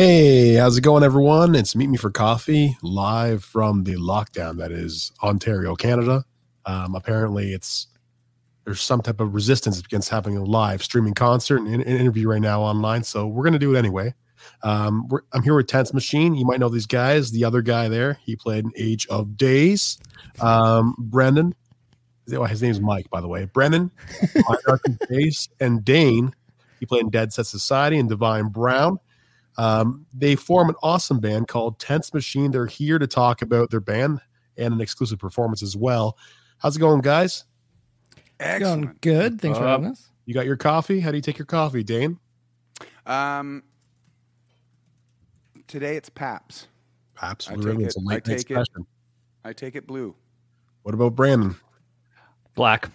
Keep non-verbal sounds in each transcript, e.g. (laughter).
Hey, how's it going, everyone? It's Meet Me for Coffee live from the lockdown that is Ontario, Canada. Um, apparently, it's there's some type of resistance against having a live streaming concert and an interview right now online, so we're going to do it anyway. Um, I'm here with Tense Machine. You might know these guys. The other guy there, he played in Age of Days. Um, Brendan, oh, his name's Mike, by the way. Brendan, (laughs) Days, and Dane, he played in Deadset Society and Divine Brown. Um, they form an awesome band called Tense Machine. They're here to talk about their band and an exclusive performance as well. How's it going, guys? Excellent. Going good. Thanks uh, for having us. You got your coffee? How do you take your coffee, Dane? Um, today it's Paps. Pabst. I take, it, I take it. I take it blue. What about Brandon? Black.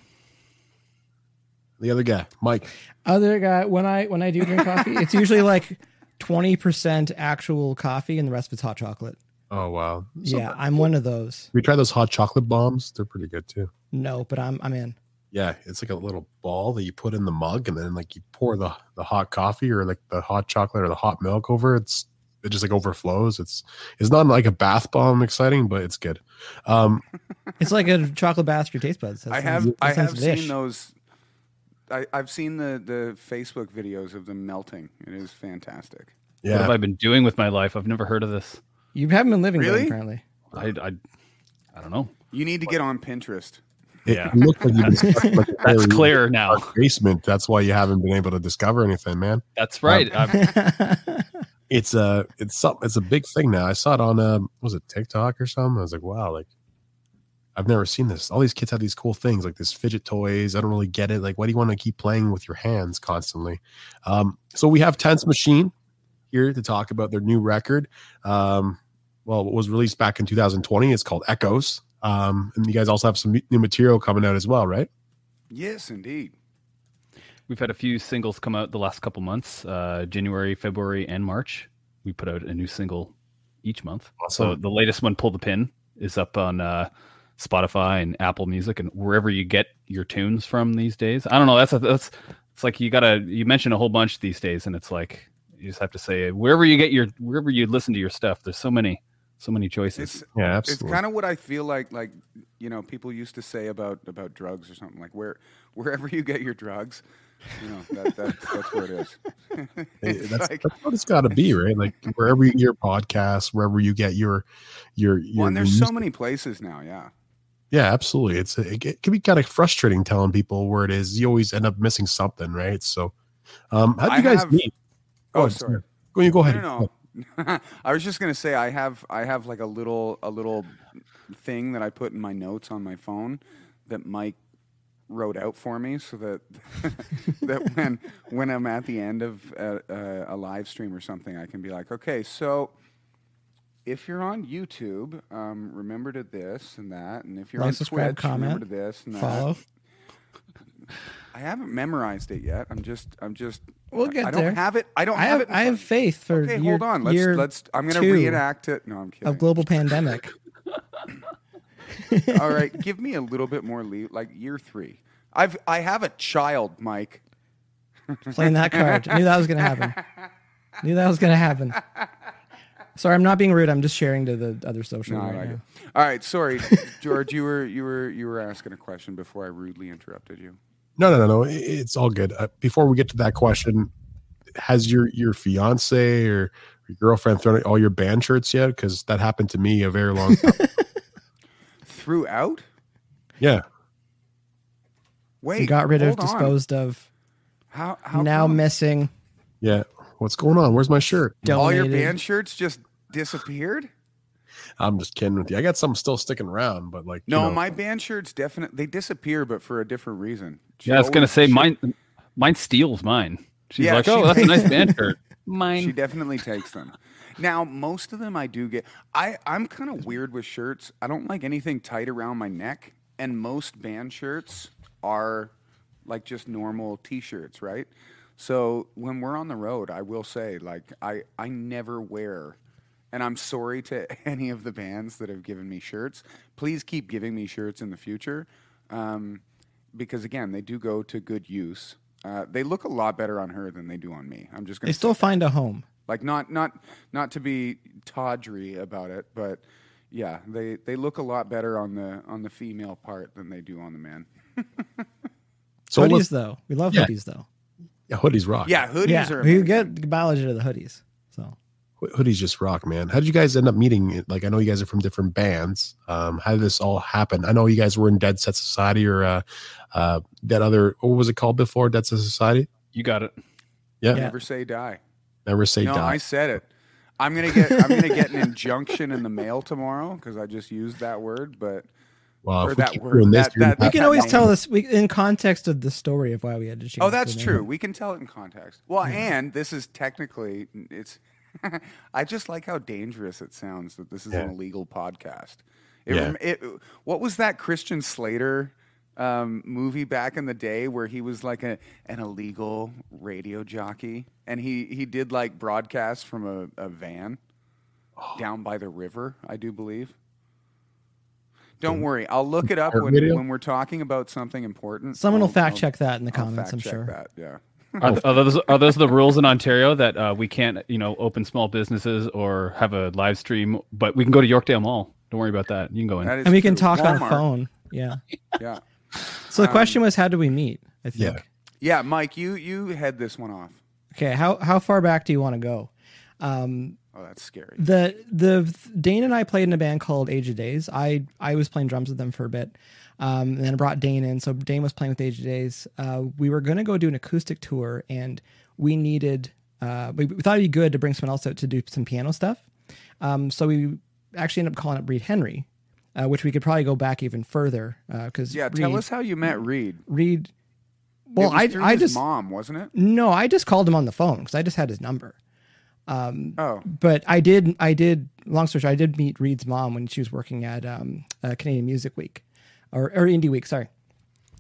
The other guy, Mike. Other guy. When I when I do drink coffee, it's usually like 20% actual coffee and the rest of it's hot chocolate. Oh wow. So yeah, I'm one of those. We try those hot chocolate bombs. They're pretty good too. No, but I'm I'm in. Yeah, it's like a little ball that you put in the mug and then like you pour the the hot coffee or like the hot chocolate or the hot milk over. It's it just like overflows. It's it's not like a bath bomb exciting, but it's good. Um It's like a chocolate bath for your taste buds. That I have I have seen those I, have seen the the Facebook videos of them melting. It is fantastic. Yeah. What have I been doing with my life? I've never heard of this. You haven't been living really? apparently. I, I I don't know. You need to get on Pinterest. It yeah, like you've like (laughs) that's clear now. Basement. That's why you haven't been able to discover anything, man. That's right. Um, (laughs) it's a it's something. It's a big thing now. I saw it on um was it TikTok or something. I was like, wow, like I've never seen this. All these kids have these cool things like this fidget toys. I don't really get it. Like, why do you want to keep playing with your hands constantly? Um, so we have Tense Machine here to talk about their new record. Um, well, it was released back in 2020. It's called Echoes. Um, and you guys also have some new material coming out as well, right? Yes, indeed. We've had a few singles come out the last couple months, uh, January, February, and March. We put out a new single each month. Awesome. So the latest one, Pull the Pin, is up on uh, Spotify and Apple Music and wherever you get your tunes from these days. I don't know. That's a, that's it's like you gotta you mention a whole bunch these days, and it's like you just have to say wherever you get your wherever you listen to your stuff. There's so many so many choices. It's, yeah, absolutely. It's kind of what I feel like like you know people used to say about about drugs or something like where wherever you get your drugs. You know that, that that's where it is. (laughs) hey, that's, like, that's, what it's got to be, right? Like wherever you get your podcast, wherever you get your your. your well, and there's so many places now. Yeah. Yeah, absolutely. It's it, it can be kind of frustrating telling people where it is. You always end up missing something, right? So, um, how do you guys have, meet? Oh, oh sorry. Go, you go ahead. No, no. (laughs) I was just gonna say I have I have like a little a little thing that I put in my notes on my phone that Mike wrote out for me so that (laughs) that when when I'm at the end of a, a, a live stream or something, I can be like, okay, so if you're on YouTube, um, remember to this and that, and if you're like, on Twitch, comment, remember to this and follow. that. I haven't memorized it yet. I'm just, I'm just. We'll get I there. don't have it. I don't I have, have, it. I have faith for. Okay, year, hold on. Let's let's. I'm going to reenact it. No, I'm kidding. Of global (laughs) pandemic. All right, give me a little bit more. Like year three. I've I have a child, Mike. Playing that card. Knew that was going to happen. Knew that was going to happen. (laughs) Sorry, I'm not being rude. I'm just sharing to the other social. No, right All right, sorry, George. You were you were you were asking a question before I rudely interrupted you. No, no, no, no. It's all good. Uh, before we get to that question, has your your fiance or your girlfriend thrown all your band shirts yet? Because that happened to me a very long time. (laughs) Throughout? Yeah. Wait. You got rid of, on. disposed of. How? how now come? missing. Yeah. What's going on? Where's my shirt? Donated. All your band shirts just disappeared? I'm just kidding with you. I got some still sticking around, but like no, you know. my band shirts definitely they disappear, but for a different reason. She yeah, I was gonna say she, mine. Mine steals mine. She's yeah, like, "Oh, that's a nice band (laughs) shirt." Mine. She definitely takes them. Now, most of them I do get. I I'm kind of weird with shirts. I don't like anything tight around my neck, and most band shirts are like just normal t-shirts, right? So when we're on the road, I will say, like, I, I never wear, and I'm sorry to (laughs) any of the bands that have given me shirts. Please keep giving me shirts in the future, um, because again, they do go to good use. Uh, they look a lot better on her than they do on me. I'm just gonna. They still find a home. Like not not not to be tawdry about it, but yeah, they they look a lot better on the on the female part than they do on the man. (laughs) So hoodies though, we love Yeah. hoodies though. Yeah, hoodies rock. Yeah, hoodies yeah, are we amazing. get biology to the hoodies. So Ho- hoodies just rock, man. How did you guys end up meeting? Like, I know you guys are from different bands. Um, how did this all happen? I know you guys were in Deadset Society or uh, uh, that other. What was it called before Deadset Society? You got it. Yeah, Yeah. never say die. never say no, die. I said it. I'm gonna get I'm gonna get an injunction in the mail tomorrow because I just used that word. But Well, if we that keep word, this, that- that- we can that always tell this we, in context of the story of why we had to change. oh, that's the name. true. We can tell it in context. Well, and this is technically it's. (laughs) I just like how dangerous it sounds that this is an illegal podcast. It, Yeah. it, what was that Christian Slater um, movie back in the day where he was like a an illegal radio jockey and he he did like broadcasts from a, a van down by the river, I do believe. Don't worry, I'll look it up when, when we're talking about something important. Someone will I'll- fact I'll- check that in the I'll comments. I'm fact check sure. that. Yeah. (laughs) Are, are those are those the rules in Ontario that uh, we can't you know open small businesses or have a live stream, but we can go to Yorkdale Mall. Don't worry about that. You can go in. That is And we can true. talk on the Walmart, phone. Yeah. Yeah. So the question was, how do we meet? I think. Yeah. Yeah, Mike, you you head this one off. Okay. How how far back do you want to go? Um, Oh, that's scary. the the Dane and I played in a band called Age of Days. I I was playing drums with them for a bit, um, and then I brought Dane in. So Dane was playing with Age of Days. Uh, we were gonna go do an acoustic tour, and we needed. Uh, we, we thought it'd be good to bring someone else out to do some piano stuff. Um, so we actually ended up calling up Reed Henry, uh, which we could probably go back even further because Yeah, tell us how you met Reed. Reed. Well, I I his just mom, wasn't it? no, I just called him on the phone because I just had his number. Oh, but I did, I did. Long story short, I did meet Reed's mom when she was working at um, uh, Canadian Music Week, or, or Indie Week. Sorry.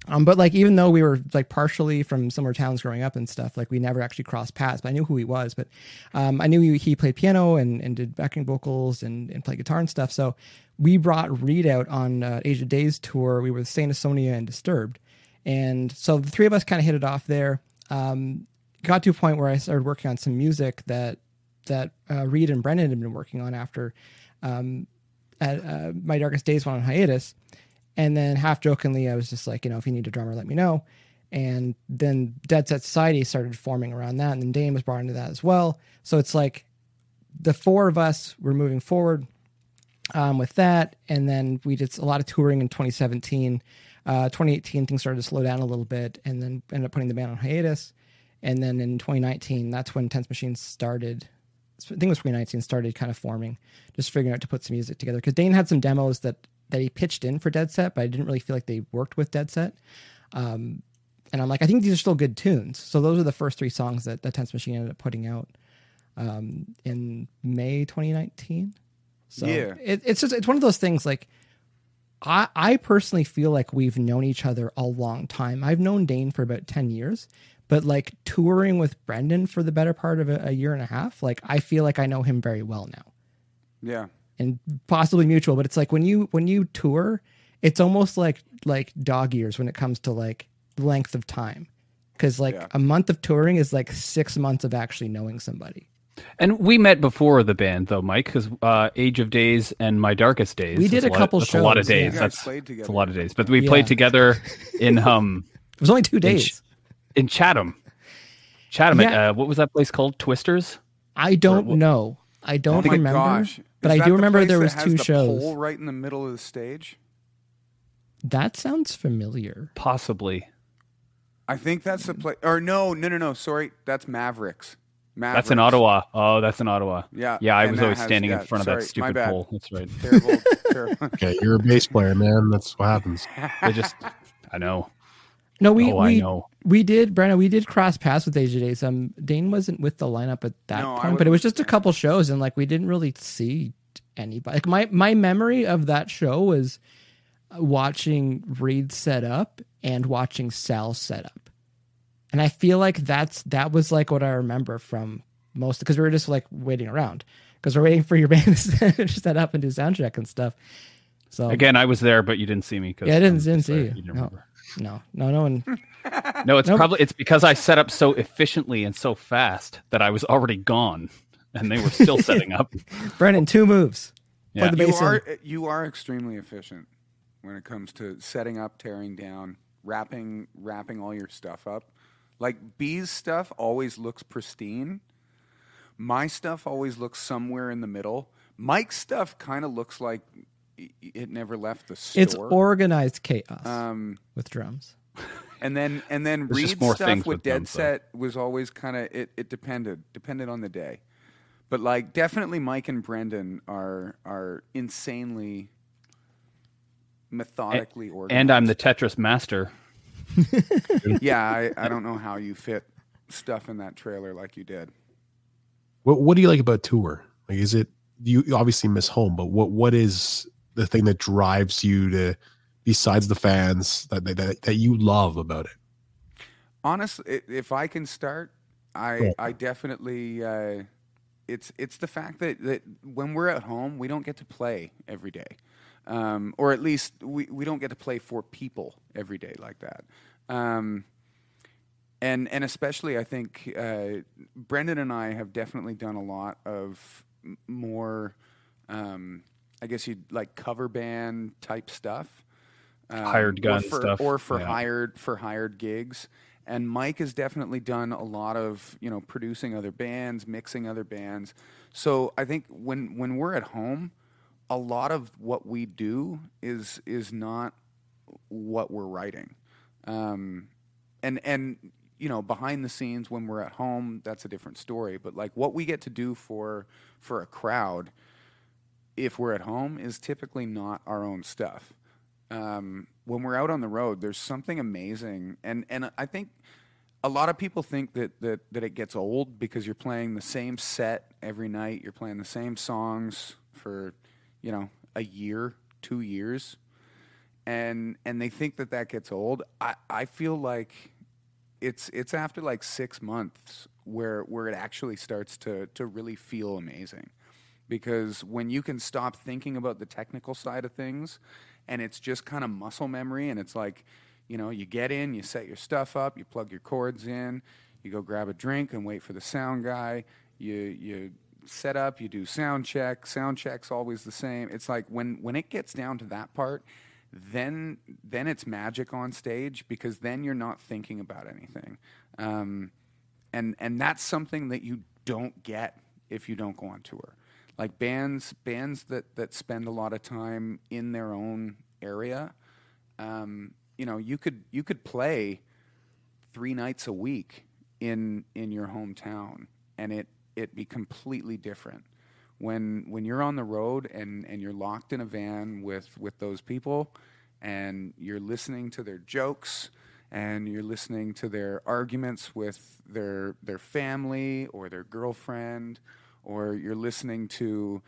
Um, but like, even though we were like partially from similar towns growing up and stuff, like we never actually crossed paths. But I knew who he was. But um, I knew he, he played piano and, and did backing vocals and, and played guitar and stuff. So we brought Reed out on uh, Age of Days tour. We were with Saint Asonia and Disturbed, and so the three of us kind of hit it off there. Um, got to a point where I started working on some music that that uh, Reed and Brendan had been working on after um, at, uh, my darkest days went on hiatus. And then half jokingly, I was just like, you know, if you need a drummer, let me know. And then Deadset Society started forming around that, and then Dane was brought into that as well. So it's like the four of us were moving forward um, with that, and then we did a lot of touring in 2017. Uh, 2018, things started to slow down a little bit, and then ended up putting the band on hiatus. And then in 2019, that's when Tense Machines started. I think it was 2019 started kind of forming, just figuring out to put some music together. Because Dane had some demos that that he pitched in for Deadset, but I didn't really feel like they worked with Deadset. Um, and I'm like, I think these are still good tunes. So those are the first three songs that the Tense Machine ended up putting out um, in May 2019. So Yeah. it, it's just it's one of those things like I I personally feel like we've known each other a long time. I've known Dane for about 10 years, but like touring with Brendan for the better part of a, a year and a half, like I feel like I know him very well now yeah. and possibly mutual but it's like when you when you tour it's almost like like dog years when it comes to like length of time because like Yeah. a month of touring is like six months of actually knowing somebody And we met before the band, though, Mike, because uh, Age of Days and My Darkest Days. We did that's a lot- couple that's a lot of shows, yeah. days. You guys That's, that's a lot of days. But we Yeah. played together in um (laughs) it was only two days in Chatham. Chatham. at, Yeah. uh, what was that place called? Twisters. i don't what- know i don't oh my remember gosh. but i do the remember place there that was has two the shows Pole right in the middle of the stage. that sounds familiar Possibly. I think that's the place. Or no, no, no, no. Sorry, that's Mavericks. Mavericks. That's in Ottawa. Oh, that's in Ottawa. Yeah, Yeah, I was always has- standing yeah, in front of sorry, that stupid pole. That's right. Terrible, terrible. (laughs) Okay, you're a bass player, man. That's what happens. They just, I know. No we oh, I we know. we did Brenna, we did cross paths with Age of Days. Um Dane wasn't with the lineup at that No, I point, but it was just a couple shows and like we didn't really see anybody. Like my my memory of that show was watching Reed set up and watching Sal set up. And I feel like that's that was like what I remember from most because we were just like waiting around because we're waiting for your (laughs) band to set up and do sound check and stuff. So Again, I was there, but you didn't see me. 'cause Yeah, I didn't- I'm didn't sorry, see you. didn't No. remember. No, no, no one. (laughs) No, it's Nope. probably it's because I set up so efficiently and so fast that I was already gone. and they were still setting up. (laughs) Brendan, two moves. Yeah. Plug the You are you are extremely efficient when it comes to setting up, tearing down, wrapping wrapping all your stuff up. Like B's stuff always looks pristine. My stuff always looks somewhere in the middle. Mike's stuff kind of looks like i- it never left the store. It's organized chaos um, with drums. (laughs) and then and then There's just stuff with with Dead drums, though. Set was always kind of it, it depended depended on the day, but like definitely Mike and Brendan are are insanely methodically organized. And I'm the Tetris master. (laughs) yeah, I, I don't know how you fit stuff in that trailer like you did. What What do you like about tour? Like, is it you you obviously miss home, but what what is the thing that drives you to, besides the fans, that that, that you love about it? Honestly, if I can start, I Yeah. I definitely uh, it's it's the fact that that when we're at home, we don't get to play every day, um, or at least we we don't get to play for people every day like that. Um, and and especially, I think uh, Brendan and I have definitely done a lot of more. Um, I guess you'd like cover band type stuff um, Hired gun or for, stuff, or for yeah. hired for hired gigs. And Mike has definitely done a lot of you know producing other bands, mixing other bands. So I think when when we're at home, a lot of what we do is is not what we're writing. Um, and and you know behind the scenes when we're at home that's a different story but like what we get to do for for a crowd if we're at home is typically not our own stuff. Um, when we're out on the road there's something amazing and and i think a lot of people think that, that that it gets old because you're playing the same set every night you're playing the same songs for you know a year two years and and they think that that gets old. I i feel like it's it's after like six months where where it actually starts to to really feel amazing because when you can stop thinking about the technical side of things and it's just kind of muscle memory and it's like you know you get in you set your stuff up you plug your cords in you go grab a drink and wait for the sound guy you you set up you do sound check sound check's always the same. It's like when when it gets down to that part then then it's magic on stage because then you're not thinking about anything. Um, and and that's something that you don't get if you don't go on tour like bands bands that that spend a lot of time in their own area um, you know you could you could play three nights a week in in your hometown and it it be completely different. When when you're on the road and and you're locked in a van with with those people and you're listening to their jokes and you're listening to their arguments with their their family or their girlfriend or you're listening to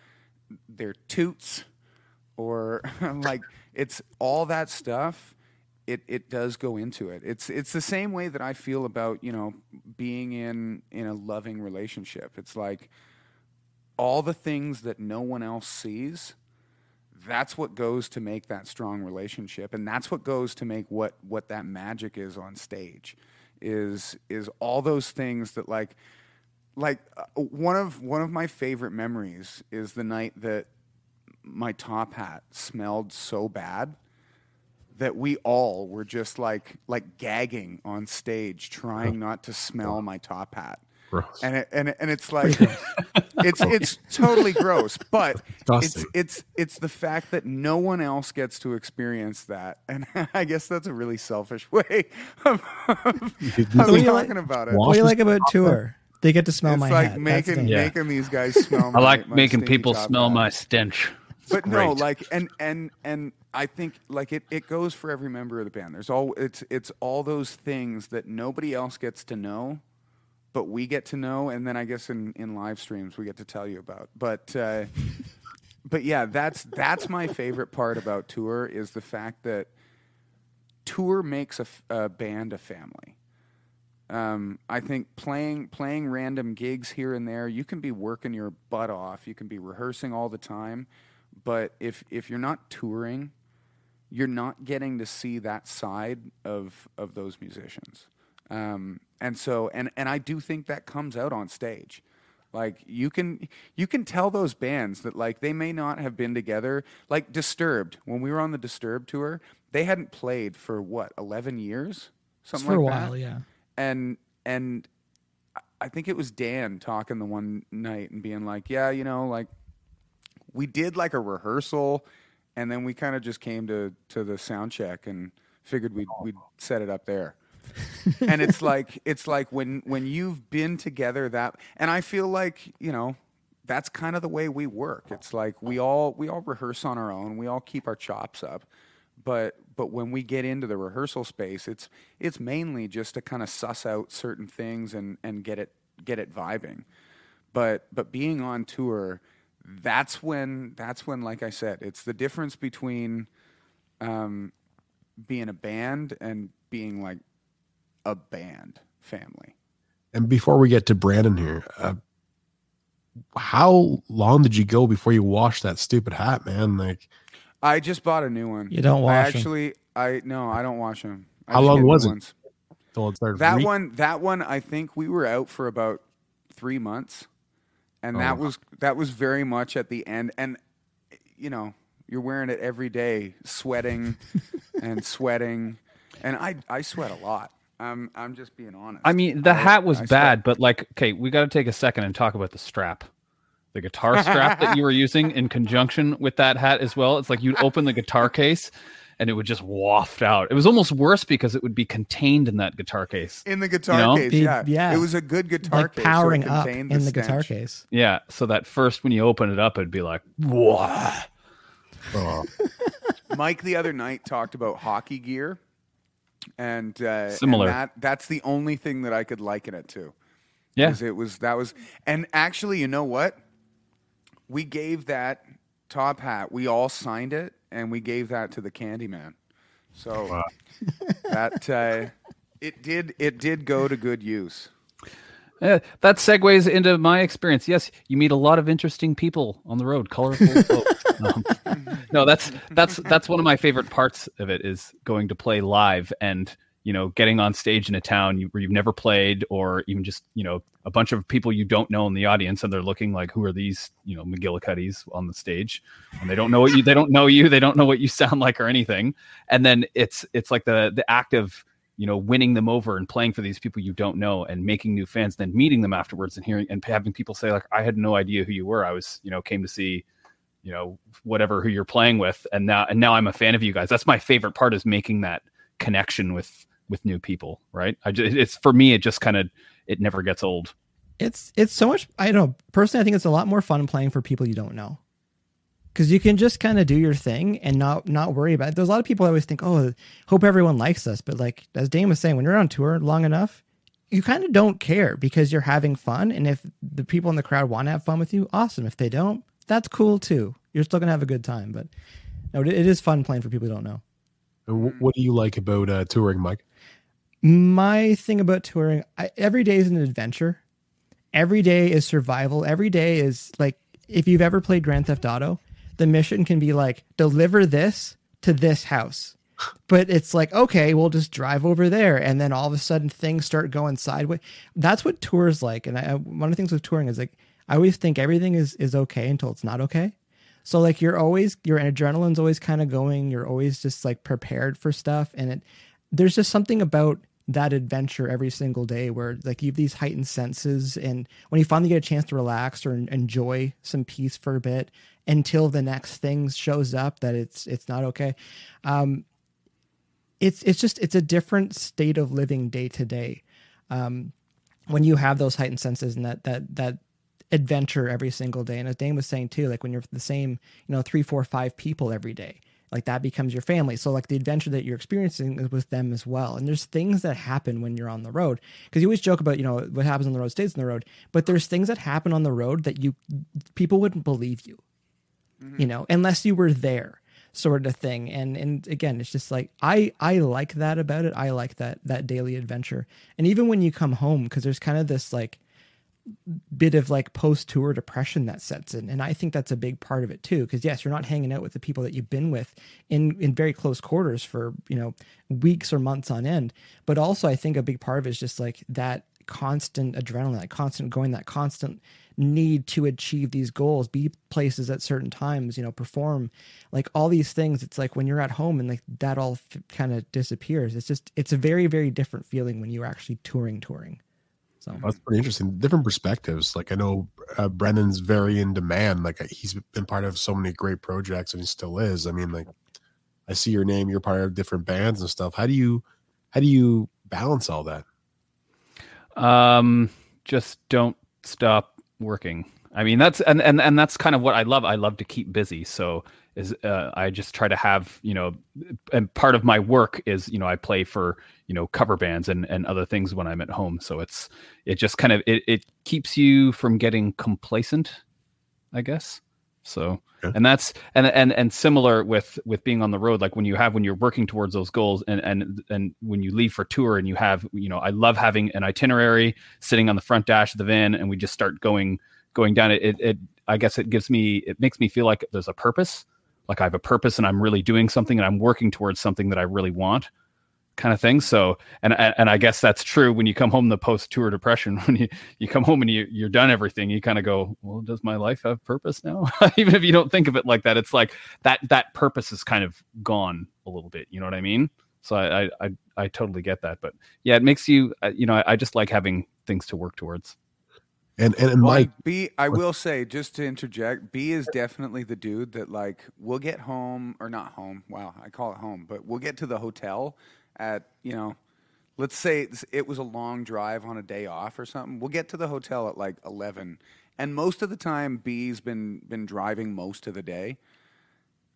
their toots or (laughs) like it's all that stuff it it does go into it. It's it's the same way that i feel about you know being in in a loving relationship. It's like all the things that no one else sees that's what goes to make that strong relationship and that's what goes to make what what that magic is on stage is is all those things that like like uh, one of one of my favorite memories is the night that my top hat smelled so bad that we all were just like like gagging on stage trying not to smell my top hat Gross. and it, and it, and it's like (laughs) it's it's totally gross but it's Disgusting. it's it's the fact that no one else gets to experience that and (laughs) i guess that's a really selfish (laughs) way of, of, You- you of What do you talking like- about it What do you like about tour? They get to smell it's my like hat. making That's the- Yeah. making these guys smell (laughs) I my, like my making stinky people top smell hat. my stench. It's but no great. like and and and i think like it, it goes for every member of the band there's all it's it's all those things that nobody else gets to know but we get to know and then i guess in in live streams we get to tell you about but uh (laughs) but yeah that's that's my favorite part about tour is the fact that tour makes a, f- a band a family um, I think playing playing random gigs here and there, you can be working your butt off. You can be rehearsing all the time, but if if you're not touring, you're not getting to see that side of of those musicians. Um, and so and and I do think that comes out on stage. Like you can you can tell those bands that like they may not have been together. Like Disturbed, when we were on the Disturbed tour, they hadn't played for what eleven years, something for like a while, that. yeah. And and I think it was Dan talking the one night and being like, yeah, you know, like we did like a rehearsal, and then we kind of just came to to the sound check and figured we'd oh. we'd set it up there. (laughs) and it's like it's like when when you've been together that and I feel like, you know, that's kind of the way we work. It's like we all we all rehearse on our own. We all keep our chops up. But but when we get into the rehearsal space, it's it's mainly just to kind of suss out certain things and and get it get it vibing. But but being on tour, that's when that's when like I said, it's the difference between um, being a band and being like a band family. And before we get to Brandon here, uh, how long did you go before you washed that stupid hat, man? Like, I just bought a new one. You don't wash I 'em. actually, I no, I don't wash them. How long was it? till it started That re- one, that one, I think we were out for about three months, and Oh, that was that was very much at the end. And you know, you're wearing it every day, sweating (laughs) and sweating, and I I sweat a lot. I'm I'm just being honest. I mean, the I- hat was I sweat. bad, but like, okay, we got to take a second and talk about the strap, the guitar strap that you were (laughs) using in conjunction with that hat as well. It's like you'd open the guitar case, and it would just waft out. It was almost worse because it would be contained in that guitar case. in the guitar know? case. Be- yeah, yeah. it was a good guitar like case. so powering up contained in the guitar case. Yeah, so that first when you open it up, it'd be like, whoa. Oh, (laughs) Mike the other night talked about hockey gear, and uh, and Similar. that that's the only thing that I could liken it to. Yeah, it was that was and actually you know what we gave that top hat we all signed it and we gave that to the candyman so (laughs) that uh, it did it did go to good use Yeah, that segues into my experience. Yes, you meet a lot of interesting people on the road, colorful (laughs) folks. Um, no, that's that's that's one of my favorite parts of it is going to play live and you know getting on stage in a town where you've never played, or even just you know a bunch of people you don't know in the audience, and they're looking like, who are these you know McGillicuddies on the stage, and they don't know what you they don't know you, they don't know what you sound like or anything, and then it's it's like the the act of you know winning them over and playing for these people you don't know and making new fans then meeting them afterwards and hearing and having people say like i had no idea who you were. I was you know came to see you know whatever who you're playing with and now and now i'm a fan of you guys. That's my favorite part is making that connection with with new people right i just it's for me it just kind of it never gets old It's it's so much. I don't know. Personally, I think it's a lot more fun playing for people you don't know, because you can just kind of do your thing and not not worry about it. There's a lot of people that always think, oh, hope everyone likes us, but like as Dane was saying, when you're on tour long enough, you kind of don't care because you're having fun, and if the people in the crowd want to have fun with you, awesome. If they don't, that's cool too. You're still gonna have a good time. But no, it, it is fun playing for people you don't know. what do you like about uh, touring, Mike? My thing about touring I, every day is an adventure. Every day is survival. Every day is like if you've ever played grand theft auto the mission can be like deliver this to this house. But it's like okay we'll just drive over there and then all of a sudden things start going sideways. That's what tours like and I, one of the things with touring is like i always think everything is is okay until it's not okay. So like you're always your adrenaline's always kind of going. You're always just like prepared for stuff, and it there's just something about that adventure every single day where like you have these heightened senses, and when you finally get a chance to relax or enjoy some peace for a bit until the next thing shows up that it's it's not okay. Um, it's it's just it's a different state of living day to day. Um, when you have those heightened senses and that that that adventure every single day. And as Dane was saying too, like when you're the same, you know, three, four, five people every day, like that becomes your family. So like the adventure that you're experiencing is with them as well. And there's things that happen when you're on the road because you always joke about, you know, what happens on the road stays on the road, but there's things that happen on the road that you people wouldn't believe you, mm-hmm. you know, unless you were there sort of thing. And, and again, it's just like, I, I like that about it. I like that, that daily adventure. And even when you come home, cause there's kind of this like, bit of like post tour depression that sets in and i think that's a big part of it too because yes you're not hanging out with the people that you've been with in in very close quarters for you know weeks or months on end but also i think a big part of it is just like that constant adrenaline that constant going that constant need to achieve these goals, be places at certain times, you know, perform like all these things. It's like when you're at home and like that all f- kind of disappears. It's just, it's a very, very different feeling when you're actually touring, touring. So that's pretty interesting. Different perspectives. Like I know uh, Brendan's very in demand. Like he's been part of so many great projects and he still is. I mean, like I see your name, you're part of different bands and stuff. How do you, how do you balance all that? Um, just don't stop working. I mean, that's and and and that's kind of what I love. I love to keep busy. So is uh, I just try to have you know, and part of my work is you know I play for you know cover bands and and other things when I'm at home. So it's it just kind of it it keeps you from getting complacent, I guess. So and that's and and and similar with with being on the road like when you have when you're working towards those goals and and and when you leave for tour and you have you know i love having an itinerary sitting on the front dash of the van and we just start going going down it it, it i guess it gives me it makes me feel like there's a purpose like i have a purpose and i'm really doing something and i'm working towards something that i really want kind of thing. So, and and I guess that's true when you come home the post tour depression. (laughs) When you you come home and you you're done everything, you kind of go, well, does my life have purpose now? (laughs) Even if you don't think of it like that, it's like that that purpose is kind of gone a little bit. You know what I mean? So I I I, totally get that. But yeah, it makes you uh, you know I, I just like having things to work towards. And and, and Mike, B, I will say just to interject, B is definitely the dude that like we'll get home or not home. Wow, I call it home, but we'll get to the hotel at, you know, let's say it was a long drive on a day off or something. We'll get to the hotel at like 11. And most of the time, B's been, been driving most of the day.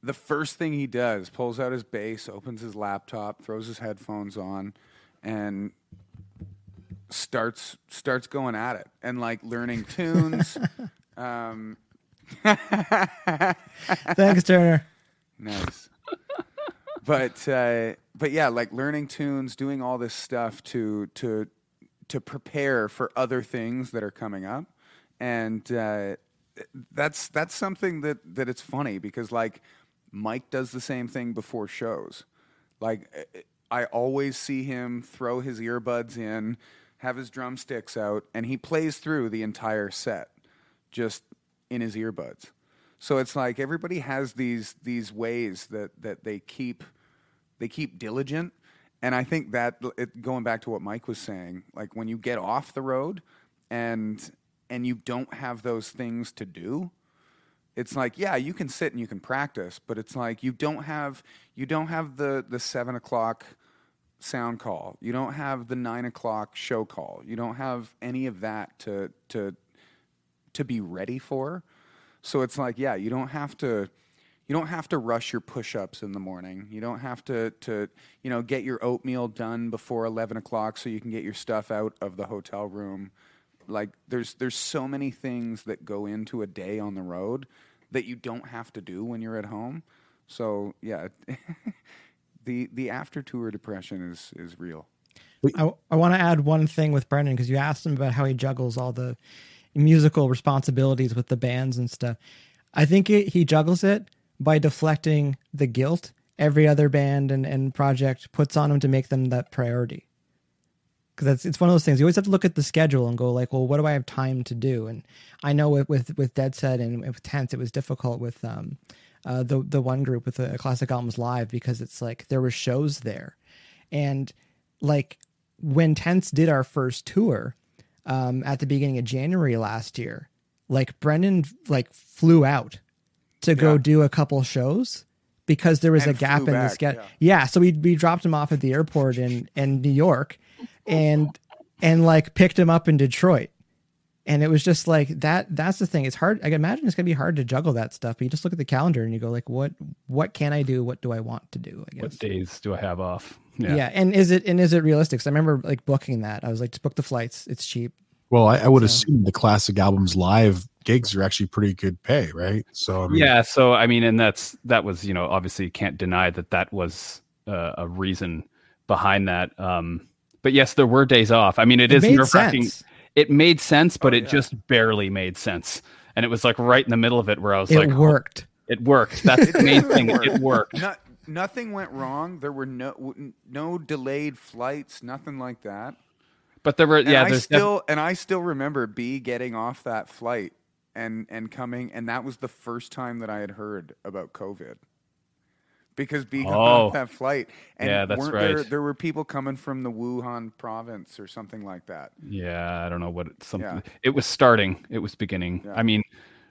The first thing he does, pulls out his bass, opens his laptop, throws his headphones on, and starts starts going at it and like learning tunes. (laughs) um, (laughs) Thanks, Turner. Nice. But uh, but yeah, like learning tunes, doing all this stuff to to to prepare for other things that are coming up, and uh, that's that's something that that it's funny because like Mike does the same thing before shows. Like I always see him throw his earbuds in, have his drumsticks out, and he plays through the entire set just in his earbuds. So it's like everybody has these these ways that that they keep they keep diligent. And I think that it, going back to what Mike was saying, like when you get off the road and and you don't have those things to do, it's like yeah, you can sit and you can practice, but it's like you don't have you don't have the the seven o'clock sound call. You don't have the nine o'clock show call. You don't have any of that to to to be ready for. So it's like yeah, you don't have to you don't have to rush your push-ups in the morning. You don't have to, to you know, get your oatmeal done before 11 o'clock so you can get your stuff out of the hotel room. Like there's there's so many things that go into a day on the road that you don't have to do when you're at home. So yeah, (laughs) the the after tour depression is is real. I, I want to add one thing with Brendan because you asked him about how he juggles all the musical responsibilities with the bands and stuff. I think it, he juggles it by deflecting the guilt every other band and, and project puts on him to make them that priority. Because that's it's one of those things you always have to look at the schedule and go like, well, what do I have time to do? And I know with with, with Deadset and with Tense, it was difficult with um, uh, the the one group with the classic albums live because it's like there were shows there, and like when Tense did our first tour um, at the beginning of January last year, like Brendan like flew out to go do a couple shows because there was and a gap in the schedule. Yeah. yeah. so we we dropped him off at the airport in in New York, and and like picked him up in Detroit, and it was just like that. That's the thing. It's hard. I can imagine it's gonna be hard to juggle that stuff. But you just look at the calendar and you go like, what what can I do? What do I want to do? I guess. What days do I have off? Yeah. yeah and is it and is it realistic? So I remember like booking that. I was like, just book the flights. It's cheap. Well, I, I would so. assume the classic albums live gigs are actually pretty good pay, right? So I mean, yeah, so I mean, and that's that was you know obviously you can't deny that that was uh, a reason behind that. Um, but yes, there were days off. I mean, it, it is nerve wracking. It made sense, but oh, it yeah. just barely made sense, and it was like right in the middle of it where I was like it like, worked. Oh, it worked. That's the main thing. It worked. Not, nothing went wrong. There were no no delayed flights. Nothing like that. But there were And yeah, I there's still and I still remember B getting off that flight and and coming and that was the first time that I had heard about COVID. Because B got Oh. off that flight and Yeah, that's weren't there right. there were people coming from the Wuhan province or something like that. Yeah, I don't know what it, something. Yeah. It was starting. It was beginning. Yeah. I mean,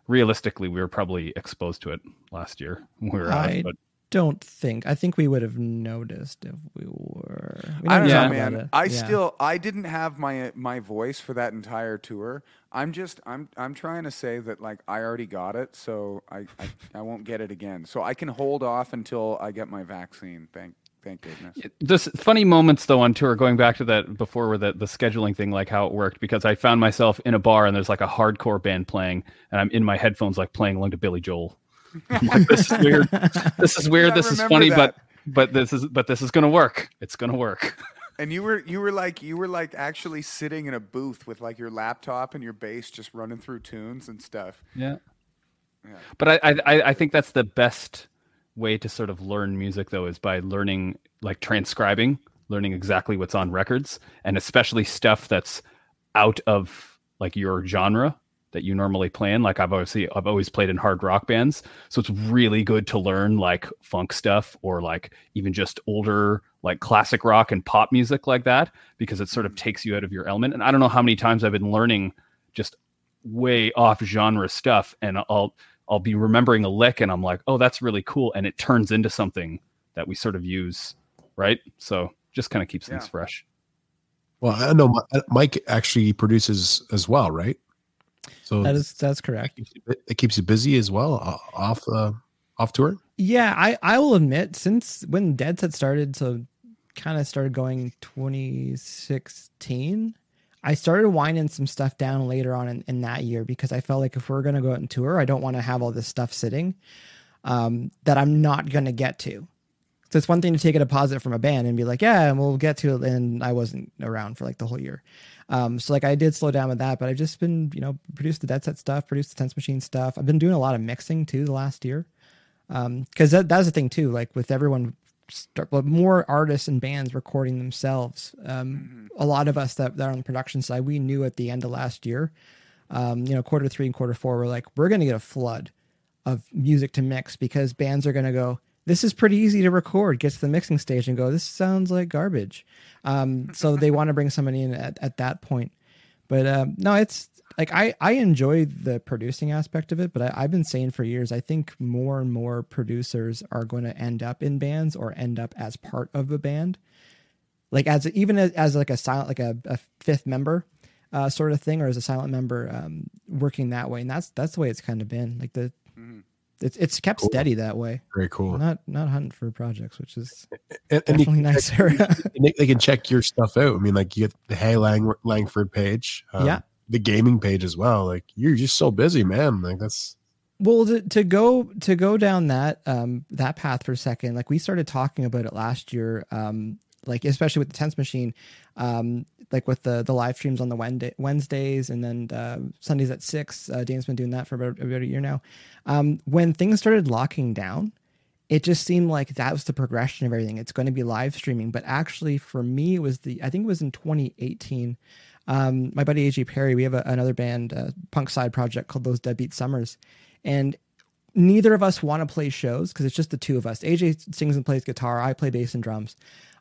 realistically, we were probably exposed to it last year. We were out, but don't think. I think we would have noticed if we were. We I don't know, man. it. I Yeah. still I didn't have my my voice for that entire tour. I'm just I'm I'm trying to say that like I already got it, so I I, I won't get it again. So I can hold off until I get my vaccine. Thank thank goodness. Just funny moments though on tour. Going back to that before with the the scheduling thing, like how it worked, because I found myself in a bar and there's like a hardcore band playing, and I'm in my headphones like playing along to Billy Joel. I'm like, this is weird. (laughs) This is weird. This is funny, that. but but this is but this is gonna work. It's gonna work. And you were you were like you were like actually sitting in a booth with like your laptop and your bass just running through tunes and stuff. Yeah. Yeah. But I, I I think that's the best way to sort of learn music though is by learning like transcribing, learning exactly what's on records, and especially stuff that's out of like your genre that you normally play in. Like I've obviously I've always played in hard rock bands, so it's really good to learn like funk stuff or like even just older like classic rock and pop music like that because it sort of mm-hmm. takes you out of your element. And I don't know how many times I've been learning just way off genre stuff and I'll I'll be remembering a lick and I'm like, "Oh, that's really cool." And it turns into something that we sort of use, right? So, just kind of keeps things fresh. Well, I know Mike actually produces as well, right? So That is that's correct. it keeps you, it keeps you busy as well off uh, off tour. Yeah, I I will admit since when Deadset started to kind of started going 2016, I started winding some stuff down later on in, in that year because I felt like if we're gonna go out and tour, I don't want to have all this stuff sitting um, that I'm not gonna get to. So it's one thing to take a deposit from a band and be like, yeah, and we'll get to it. And I wasn't around for like the whole year. Um, so like I did slow down with that, but I've just been, you know, produced the Deadset stuff, produced the Tense Machine stuff. I've been doing a lot of mixing too the last year Um, because that that's the thing too. Like with everyone, start, but more artists and bands recording themselves. Um, A lot of us that, that are on the production side, we knew at the end of last year, um, you know, quarter three and quarter four, we're like, we're going to get a flood of music to mix because bands are going to go. This is pretty easy to record. Get to the mixing stage and go. This sounds like garbage. Um, so (laughs) they want to bring somebody in at, at that point. But um, no, it's like I I enjoy the producing aspect of it, but I, I've been saying for years I think more and more producers are going to end up in bands or end up as part of a band, like as even as, as like a silent like a, a fifth member, uh, sort of thing, or as a silent member um, working that way, and that's that's the way it's kind of been. Like the it's it's kept Cool. steady that way, Very cool. not not hunting for projects, which is And, and definitely check- nicer. (laughs) and they, they can check your stuff out. I mean, like you get the Hey Lang, Langford page, um, Yeah. the gaming page as well. Like you're just so busy, man. Like that's Well, to, to go to go down that um that path for a second, like we started talking about it last year, um, like especially with the tense machine, um, like with the the live streams on the Wednesday, Wednesdays and then uh, Sundays at six. Uh, Dan's been doing that for about, about a year now. Um, when things started locking down, it just seemed like that was the progression of everything. It's going to be live streaming, but actually for me, it was the I think it was in 2018. Um, my buddy AJ Perry, we have a, another band, uh, punk side project called Those Deadbeat Summers, and neither of us want to play shows because it's just the two of us. AJ sings and plays guitar. I play bass and drums.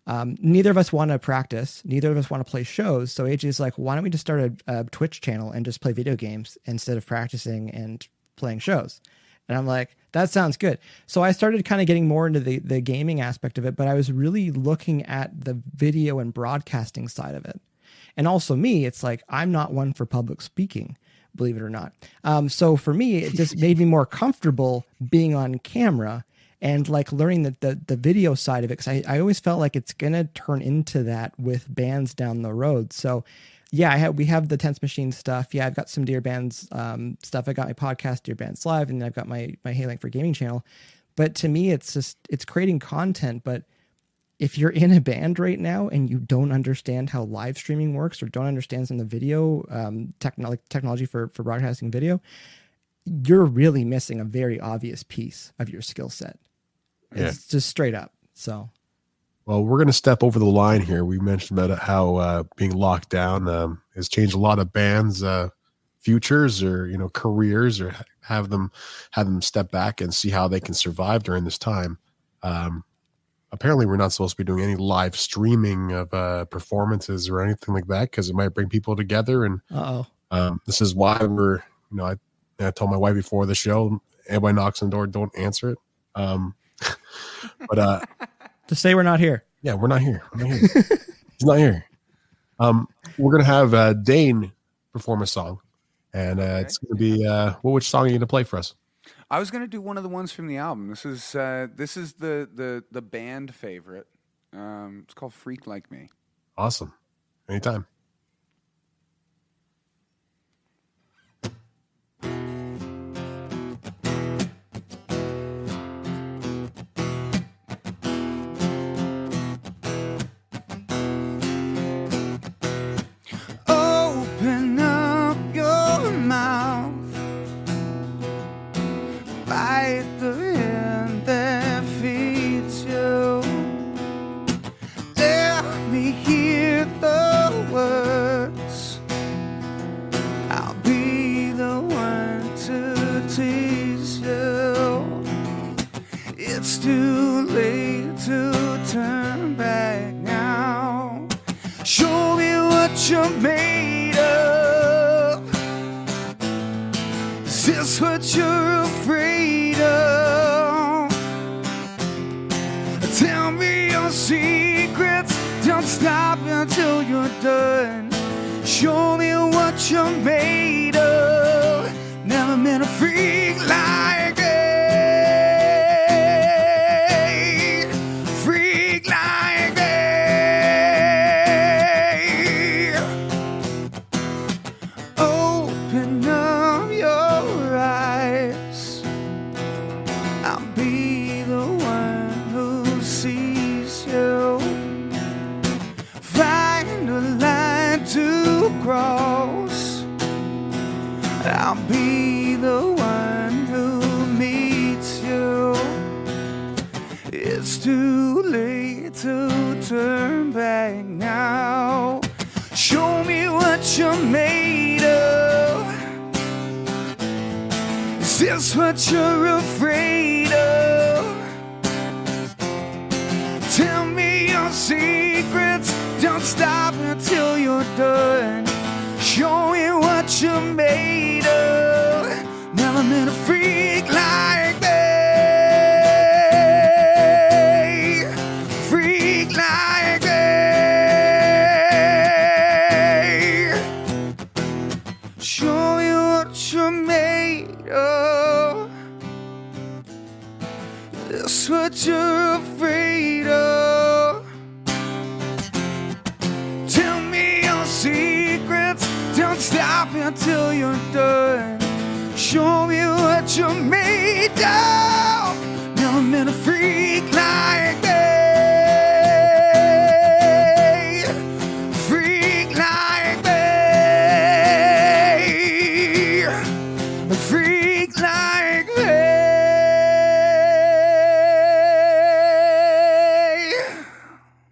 Um, neither of us want to practice. Neither of us want to play shows. So AJ's like, why don't we just start a, a Twitch channel and just play video games instead of practicing and playing shows? And I'm like, that sounds good. So I started kind of getting more into the the gaming aspect of it, but I was really looking at the video and broadcasting side of it. And also me, it's like I'm not one for public speaking, believe it or not. Um, so for me, it just made me more comfortable being on camera and like learning the the, the video side of it because I, I always felt like it's gonna turn into that with bands down the road. So yeah, I have we have the Tense Machine stuff. Yeah, I've got some Dear Bands um, stuff. I got my podcast, Dear Bands Live, and then I've got my my Hailing for Gaming channel. But to me, it's just it's creating content. But if you're in a band right now and you don't understand how live streaming works or don't understand some of the video um, technology technology for for broadcasting video, you're really missing a very obvious piece of your skill set. It's just straight up. So Well, we're going to step over the line here. We mentioned about how uh, being locked down um, has changed a lot of bands' uh, futures or you know careers, or have them have them step back and see how they can survive during this time. Um, apparently, we're not supposed to be doing any live streaming of uh, performances or anything like that because it might bring people together. And um, this is why we're you know I, I told my wife before the show, anybody knocks on the door, don't answer it. But uh, To say we're not here. yeah, we're not here. We're not here. He's not here. Um, we're gonna have uh, Dane perform a song, and uh, it's gonna be uh, well, which song are you gonna play for us? I was gonna do one of the ones from the album. This is uh, this is the the the band favorite. Um, it's called "Freak Like Me." Awesome. Anytime. Made of. Never met a freak like me. Freak like me. A freak like me.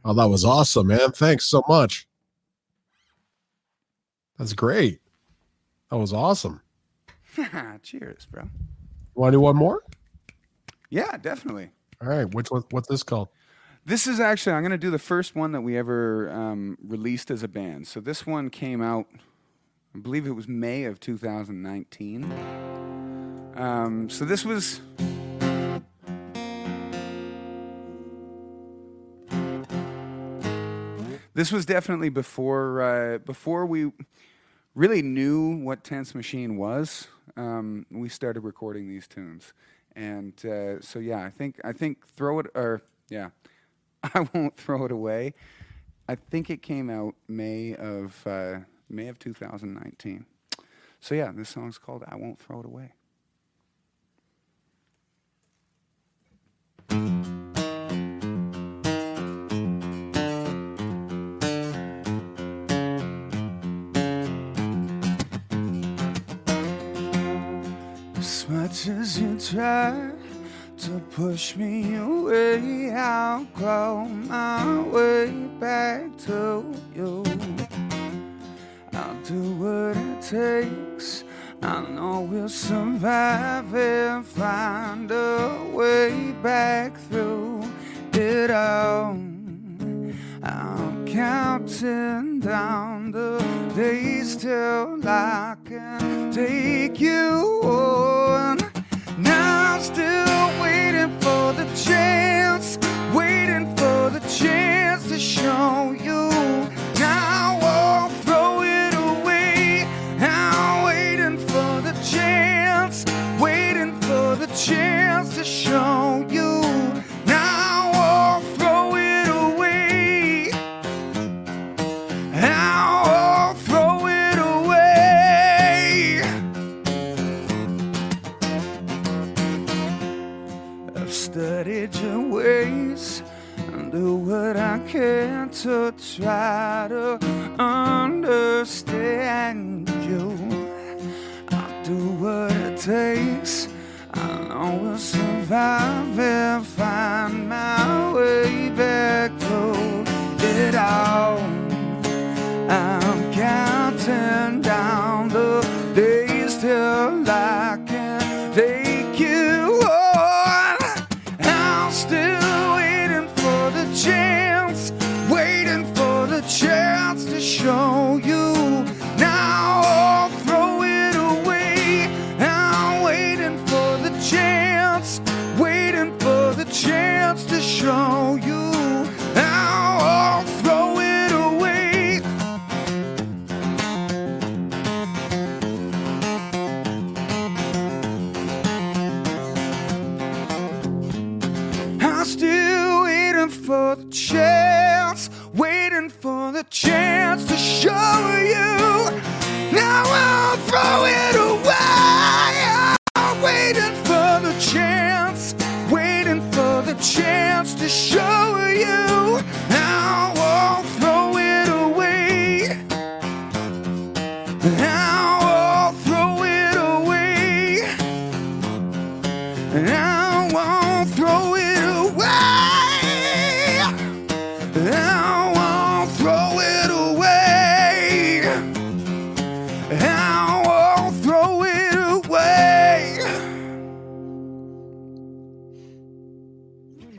Oh, that was awesome, man. Thanks so much. That's great. That was awesome. (laughs) Cheers, bro. Want to do one more? Yeah, definitely. All right. Which one? What's this called? This is actually I'm going to do the first one that we ever um, released as a band. So this one came out, I believe it was May of 2019. Um, so this was. This was definitely before uh, before we really knew what Tense Machine was. Um, we started recording these tunes, and uh, so yeah, I think I think throw it or yeah, (laughs) I won't throw it away. I think it came out May of uh, May of 2019. So yeah, this song's called "I Won't Throw It Away." As much as you try to push me away. I'll grow my way back to you. I'll do what it takes. I know we'll survive and find a way back through it all. I'm counting down the days till I can take you on. Now I'm still waiting for the chance, waiting for the chance to show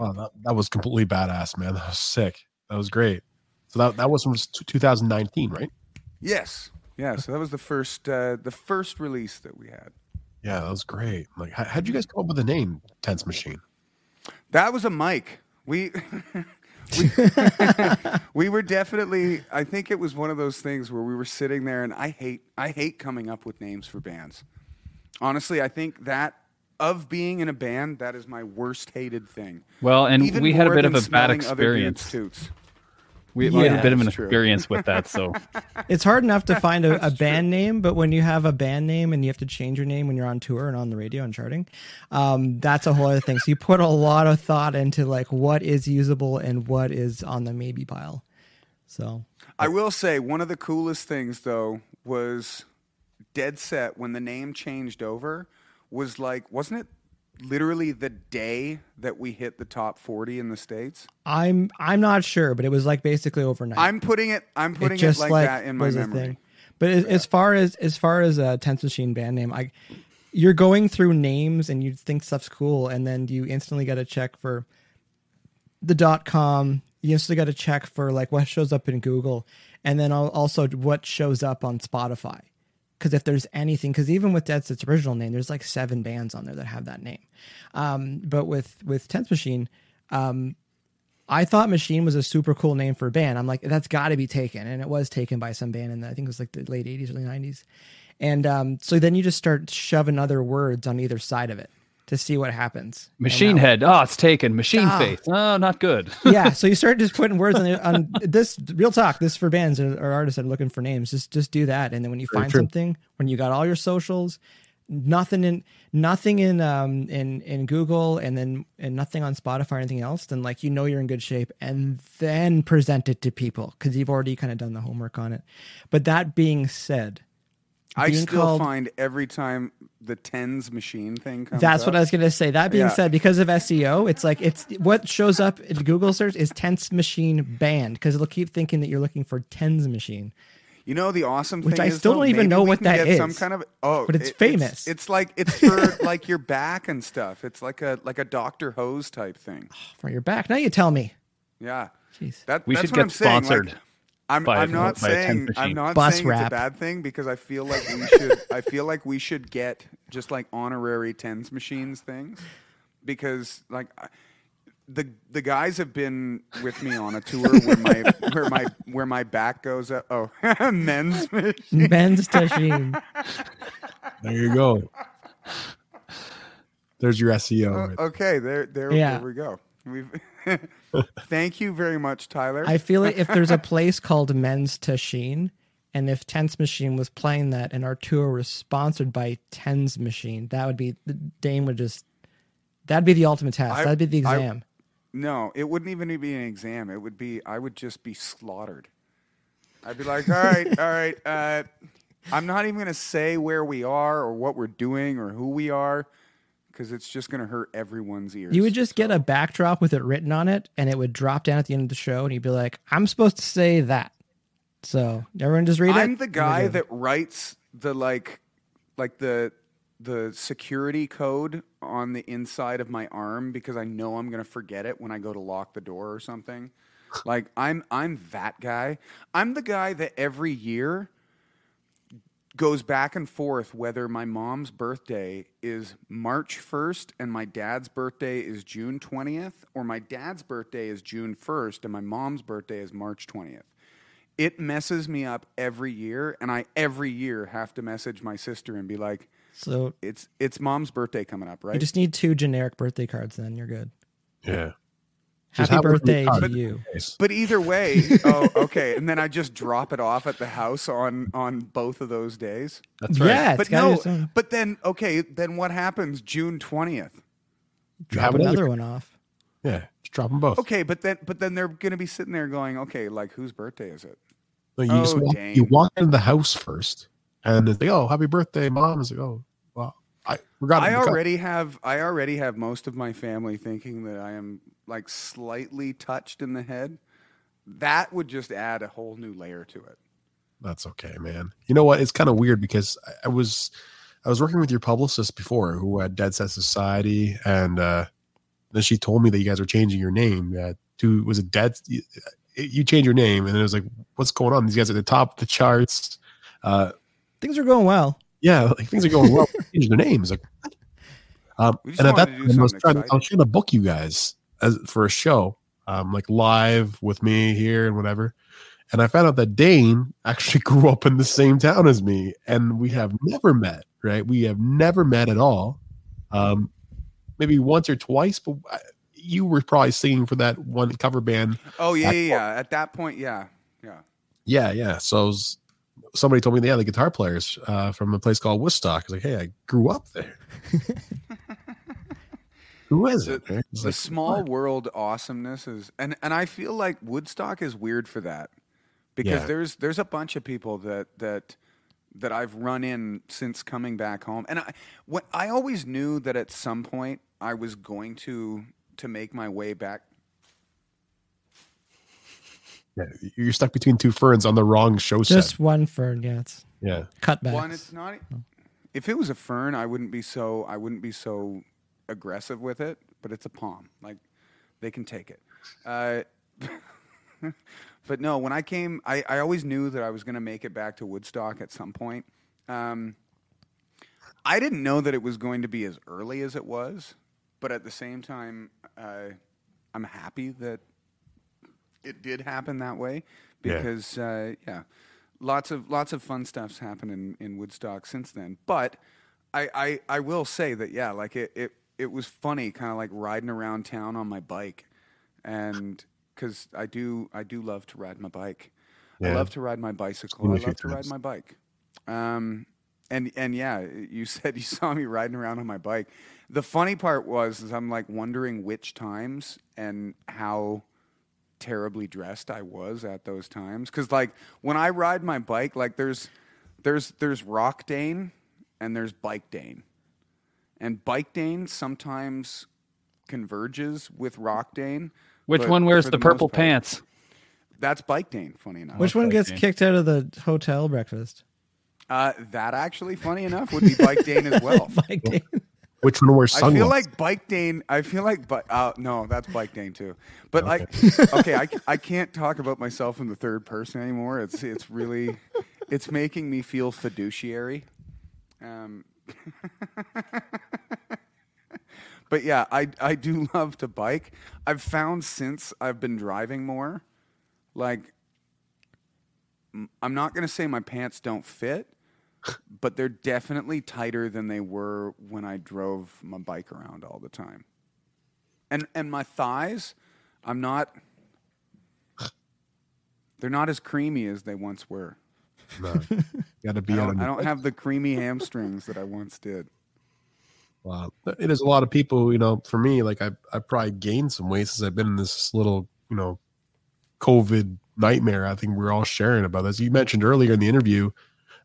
Wow, that, that was completely badass, man. That was sick. That was great. So that that was from 2019, right? Yes. Yeah, so that was the first uh, the first release that we had. Yeah, that was great. Like, how, how'd you guys come up with the name Tense Machine? That was a mic. We (laughs) we, (laughs) we were definitely I think it was one of those things where we were sitting there and I hate I hate coming up with names for bands. Honestly, I think that of being in a band, that is my worst hated thing. Well, and Even we had a bit of a bad smelling other dudes' experience. toots. We, we had a bit of an true. experience with that, so (laughs) It's hard enough to (laughs) find a, a That's band name, but when you have a band name and you have to change your name when you're on tour and on the radio and charting, um, that's a whole other thing. So you put a lot of thought into like what is usable and what is on the maybe pile. So I will say one of the coolest things though was Deadset when the name changed over was like wasn't it literally the day that we hit the top 40 in the states? I'm I'm not sure, but it was like basically overnight. I'm putting it I'm putting it, just like, that in my memory. thing. But as, as far as as far as a tense machine band name, I you're going through names and you think stuff's cool, and then you instantly got to check for the dot com. You instantly got to check for like what shows up in Google, and then also what shows up on Spotify. Because if there's anything, because even with Deadset's original name, there's like seven bands on there that have that name. Um, but with with Tense Machine, um, I thought Machine was a super cool name for a band. I'm like, that's got to be taken, and it was taken by some band in the, I think it was like the late '80s, early '90s. And um, so then you just start shoving other words on either side of it to see what happens. Machine head. Oh, it's taken. Machine Ah. face. Oh, not good. (laughs) yeah, so you start just putting words on, the, on this. Real talk. This for bands or, or artists that are looking for names. Just just do that, and then when you Very find true. something, when you got all your socials, nothing in nothing in um in in Google, and then and nothing on Spotify or anything else, then like you know you're in good shape, and then present it to people because you've already kind of done the homework on it. But that being said, I still called- find every time the tens machine thing comes. That's up, what I was gonna say. That being Yeah. said, because of SEO, it's like it's what shows up in Google search is tense machine banned because it'll keep thinking that you're looking for tens machine. You know the awesome Which thing I is, still though, don't even know what that is. Some kind of oh, but it's it- famous. It's, like it's for (laughs) like your back and stuff. It's like a like a Doctor Ho's type thing. For your back. Now you tell me. Yeah, Jeez. that, We that's should what get I'm saying. sponsored Like, I'm, by- I'm not by a tent saying I'm not Bus saying wrap. it's a bad thing because I feel like we should I feel like we should get just like honorary tens machines things because like I- the the guys have been with me on a tour where my where my where my back goes up. Oh, (laughs) men's machine. Ben's machine. There you go. There's your SEO. right Okay, there, there, Yeah. there we go. We've (laughs) thank you very much, Tyler. I feel like if there's a (laughs) place called Men's Machine, and if Tense Machine was playing that, and our tour was sponsored by Tens Machine, that would be Dane would just that'd be the ultimate test. I- that'd be the I- exam. no, it wouldn't even be an exam. It would be I would just be slaughtered. I'd be like, all right, all right. Uh, I'm not even gonna say where we are or what we're doing or who we are because it's just gonna hurt everyone's ears. you would just get a backdrop with it written on it, and it would drop down at the end of the show, and you'd be like, "I'm supposed to say that." So everyone just read it. I'm the guy that writes the like like the the security code on the inside of my arm because I know I'm going to forget it when I go to lock the door or something. (laughs) Like I'm I'm that guy. I'm the guy that every year goes back and forth whether my mom's birthday is March 1st and my dad's birthday is June 20th or my dad's birthday is June 1st and my mom's birthday is March 20th it messes me up every year and i every year have to message my sister and be like So it's it's mom's birthday coming up right?" you just need two generic birthday cards. Then you're good. Yeah. Just Happy have it on your birthday card. to you. but either way oh okay and then i just drop it off at the house on on both of those days That's right. Yeah, but no but then okay then what happens june 20th You Drop have another. another one off. Yeah. Just drop them both. okay but then but then they're gonna be sitting there going okay like whose birthday is it No, you just Oh, walk, dang. you walk into the house first, and it's like, "Oh, happy birthday, mom!" Is like, "Oh, well, I forgot." I already have I already have most of my family thinking that I am like slightly touched in the head. That would just add a whole new layer to it. That's okay, man. You know what? It's kind of weird because I, I was I was working with your publicist before, who had Deadset Society, and uh, then she told me that you guys were changing your name. Uh, to was it Dead? You, you changed your name, and then it was like, "What's going on?" These guys are at the top of the charts. Uh, Things are going well. yeah, like things are going well. Change their names, like. (laughs) Um, We and at that wanted to do time, I was something trying, I was trying to book you guys as for a show, um, like live with me here and whatever. And I found out that Dane (laughs) actually grew up in the same town as me, and we have never met. Right? We have never met at all. Um, maybe once or twice, but I- you were probably singing for that one cover band. Oh yeah, yeah, yeah. At that point, yeah, yeah. Yeah, yeah. So was, somebody told me, yeah, the guitar players uh, from a place called Woodstock. I was like, hey, I grew up there. (laughs) Who is it? right? The like, small what? world awesomeness is, and and I feel like Woodstock is weird for that because Yeah. there's there's a bunch of people that that that I've run in since coming back home, and I when, I always knew that at some point I was going to to make my way back Yeah, you're stuck between two ferns on the wrong show Just set. one fern. Yeah, it's Yeah, cutbacks. One, it's not. If it was a fern, I wouldn't be so. I wouldn't be so aggressive with it. But it's a palm. Like they can take it. Uh, (laughs) but no, when I came, I, I always knew that I was going to make it back to Woodstock at some point. Um, I didn't know that it was going to be as early as it was, but at the same time, uh, I'm happy that it did happen that way Yeah. because uh, yeah, lots of lots of fun stuff's happened in, in Woodstock since then. But I, I I will say that yeah, like it it, it was funny, kind of like riding around town on my bike, and because I do I do love to ride my bike. I love to ride my bicycle. I love to ride my bike. Um, and and yeah, you (laughs) said you saw me riding around on my bike. The funny part was is I'm like wondering which times and how terribly dressed I was at those times. Cause like when I ride my bike, like there's there's there's Rock Dane and there's Bike Dane, and Bike Dane sometimes converges with Rock Dane. Which one wears for the purple part- pants? That's Bike Dane. Funny enough. Which one Bike gets Dane. kicked out of the hotel breakfast? Uh, that actually, funny enough, would be Bike Dane as well. (laughs) Mike Dane. Which one wears I feel like Bike Dane. I feel like, but uh, no, that's Bike Dane too. But like, okay, I, I can't talk about myself in the third person anymore. It's it's really, it's making me feel fiduciary. Um, (laughs) but yeah, I I do (laughs) love to bike. I've found since I've been driving more, like, I'm not gonna say my pants don't fit, (laughs) but they're definitely tighter than they were when I drove my bike around all the time. And and my thighs, I'm not (sighs) they're not as creamy as they once were. No. Got to be I on don't, I don't have the creamy hamstrings that I once did. Wow. It is a lot of people, you know, for me, like I, I probably gained some weight since I've been in this little, you know, COVID nightmare. I think we're all sharing about this. You mentioned earlier in the interview,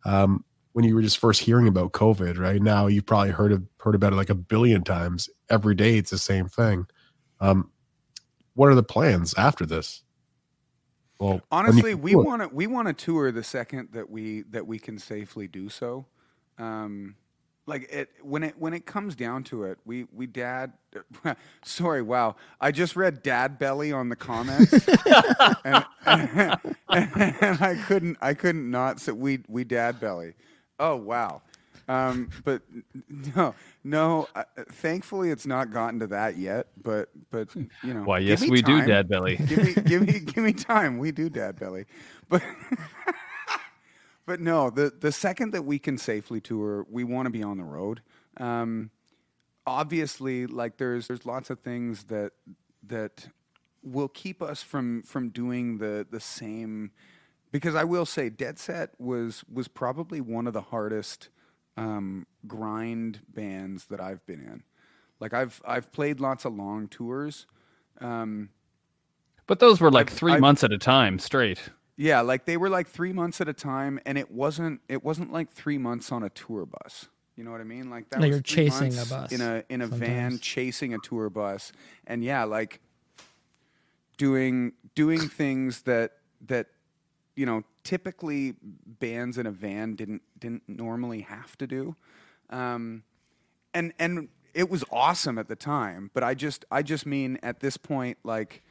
um, when you were just first hearing about COVID, right? Now you've probably heard of, heard about it like a billion times. Every day it's the same thing. Um, what are the plans after this? Well, Honestly, we want to we want to tour the second that we that we can safely do so. Um, like it when it when it comes down to it, we we dad. (laughs) Sorry, wow! I just read "dad belly" on the comments, (laughs) and, (laughs) and, I couldn't I couldn't not say we we dad belly. Oh wow! Um, but (laughs) no, no. Uh, thankfully, it's not gotten to that yet. But but you know, Why, yes, we do, time. Dad Belly. give me (laughs) give me give me time. We do dad belly. But (laughs) but no, the the second that we can safely tour, we want to be on the road. Um, obviously, like there's there's lots of things that that will keep us from from doing the the same. Because I will say, Deadset was was probably one of the hardest um, grind bands that I've been in. Like I've I've played lots of long tours. Um, But those were like I've- 3 I've- months at a time straight. Yeah, like they were like three months at a time, and it wasn't it wasn't like three months on a tour bus. You know what I mean? Like that No, was you're three chasing a bus in a in a van, chasing a tour bus, and yeah, like doing doing things that that you know typically bands in a van didn't didn't normally have to do. Um, and and it was awesome at the time, but I just I just mean at this point like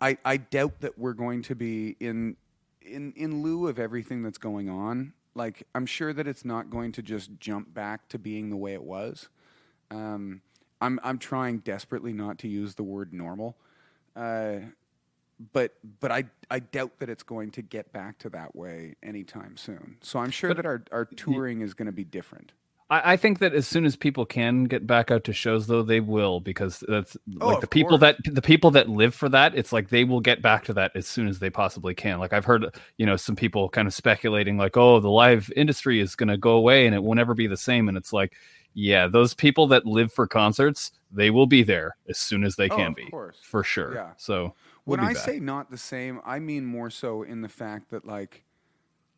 I, I doubt that we're going to be in in in lieu of everything that's going on. Like I'm sure that it's not going to just jump back to being the way it was. Um, I'm I'm trying desperately not to use the word normal, uh, but but I I doubt that it's going to get back to that way anytime soon. So I'm sure that our our touring is going to be different. I, I think that as soon as people can get back out to shows, though, they will because that's Oh, like the people course. that the people that live for that. It's like they will get back to that as soon as they possibly can. Like I've heard, you know, some people kind of speculating, like, "Oh, the live industry is going to go away and it will never be the same." And it's like, yeah, those people that live for concerts, they will be there as soon as they Oh, can of be, course. for sure. Yeah. So we'll when I back. say not the same, I mean more so in the fact that like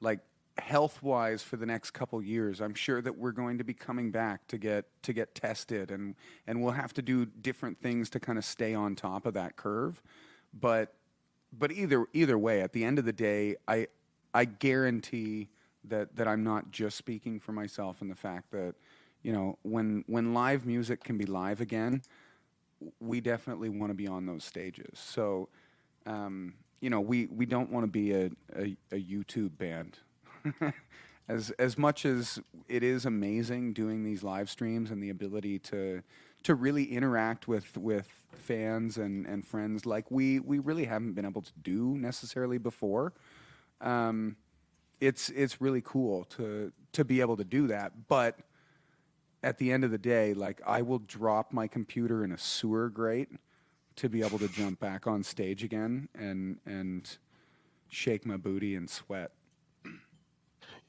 like health wise for the next couple years, I'm sure that we're going to be coming back to get to get tested and and we'll have to do different things to kind of stay on top of that curve. But but either either way, at the end of the day, I I guarantee that that I'm not just speaking for myself in the fact that you know when when live music can be live again, we definitely want to be on those stages. So, um, you know, we, we don't want to be a, a, a YouTube band. (laughs) as as much as it is amazing doing these live streams and the ability to to really interact with with fans and, and friends like we we really haven't been able to do necessarily before. Um, it's it's really cool to to be able to do that, but at the end of the day, like I will drop my computer in a sewer grate to be able to jump back on stage again and and shake my booty and sweat.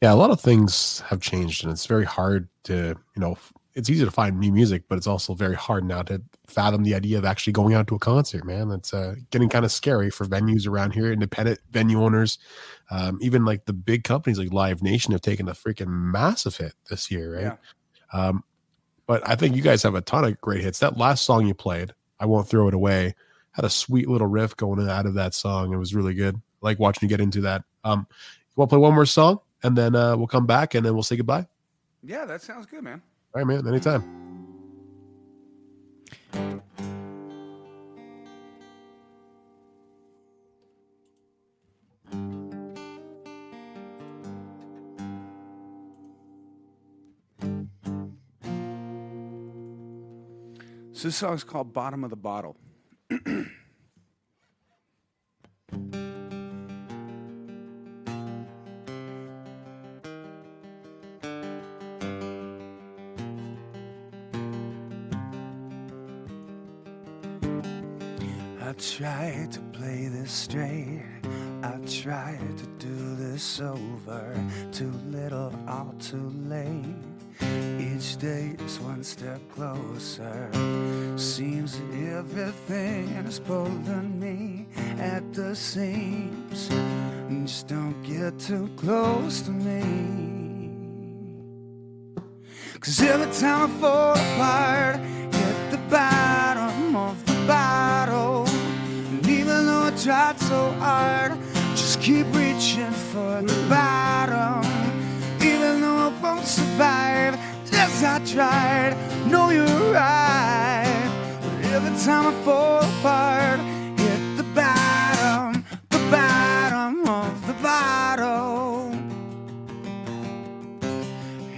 Yeah, a lot of things have changed, and it's very hard to, you know, it's easy to find new music, but it's also very hard now to fathom the idea of actually going out to a concert, man. that's uh, getting kind of scary for venues around here, independent venue owners, um, even like the big companies like Live Nation have taken a freaking massive hit this year, right? Yeah. Um, but I think you guys have a ton of great hits. That last song you played, I won't throw it away, had a sweet little riff going out of that song. It was really good. I like watching you get into that. Um, you want to play one more song, and then uh, we'll come back, and then we'll say goodbye. Yeah, that sounds good, man. All right, man. Anytime. So this song's called Bottom of the Bottle. I tried to play this straight. I tried to do this over. Too little, all too late. Each day is one step closer. Seems everything is pulling me at the seams. Just don't get too close to me. Cause every time I fall apart, hit the bottom of the bottle. And even though I tried so hard, just keep reaching for the bottom. Even though I won't survive, tried. No, you're right. But every time I fall apart, hit the bottom, the bottom of the bottle.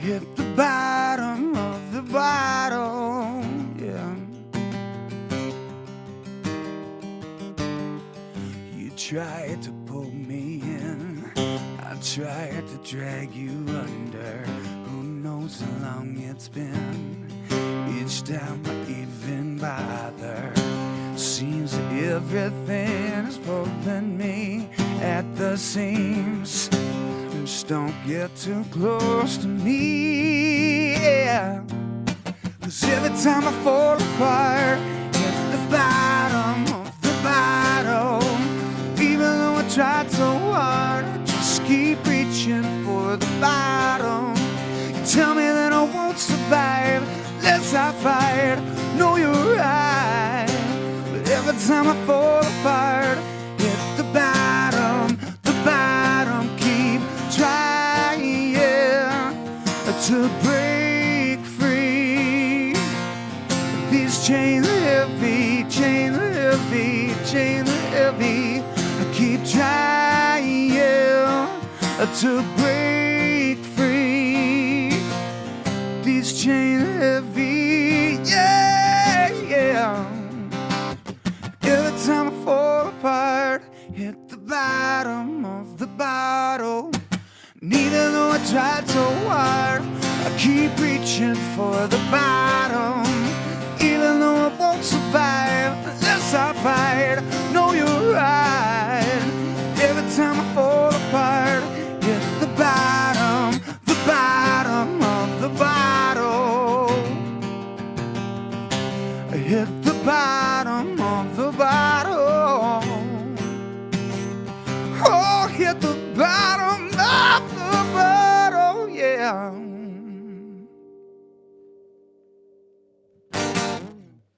Hit the bottom of the bottle, yeah. You tried to pull me in, I tried to drag you under. Knows how long it's been? Each time I even bother, seems that everything is pulling me at the seams. Just don't get too close to me. Yeah. Cause every time I fall apart, hit the bottom of the bottle. Even though I tried so hard, I just keep reaching for the bottom. Tell me that I won't survive unless I fight. No, you're right. But every time I fall apart, hit the bottom, the bottom, keep trying to break free. These chains are heavy, chains are heavy, chains are heavy. I keep trying to break These chains are heavy, yeah, yeah. Every time I fall apart, hit the bottom of the bottle. Neither though I tried so hard, I keep reaching for the bottom. Even though I won't survive unless I fight. No, you're right. Every time I fall apart, hit the bottom of the bottle. Oh, hit the bottom of the bottle, yeah.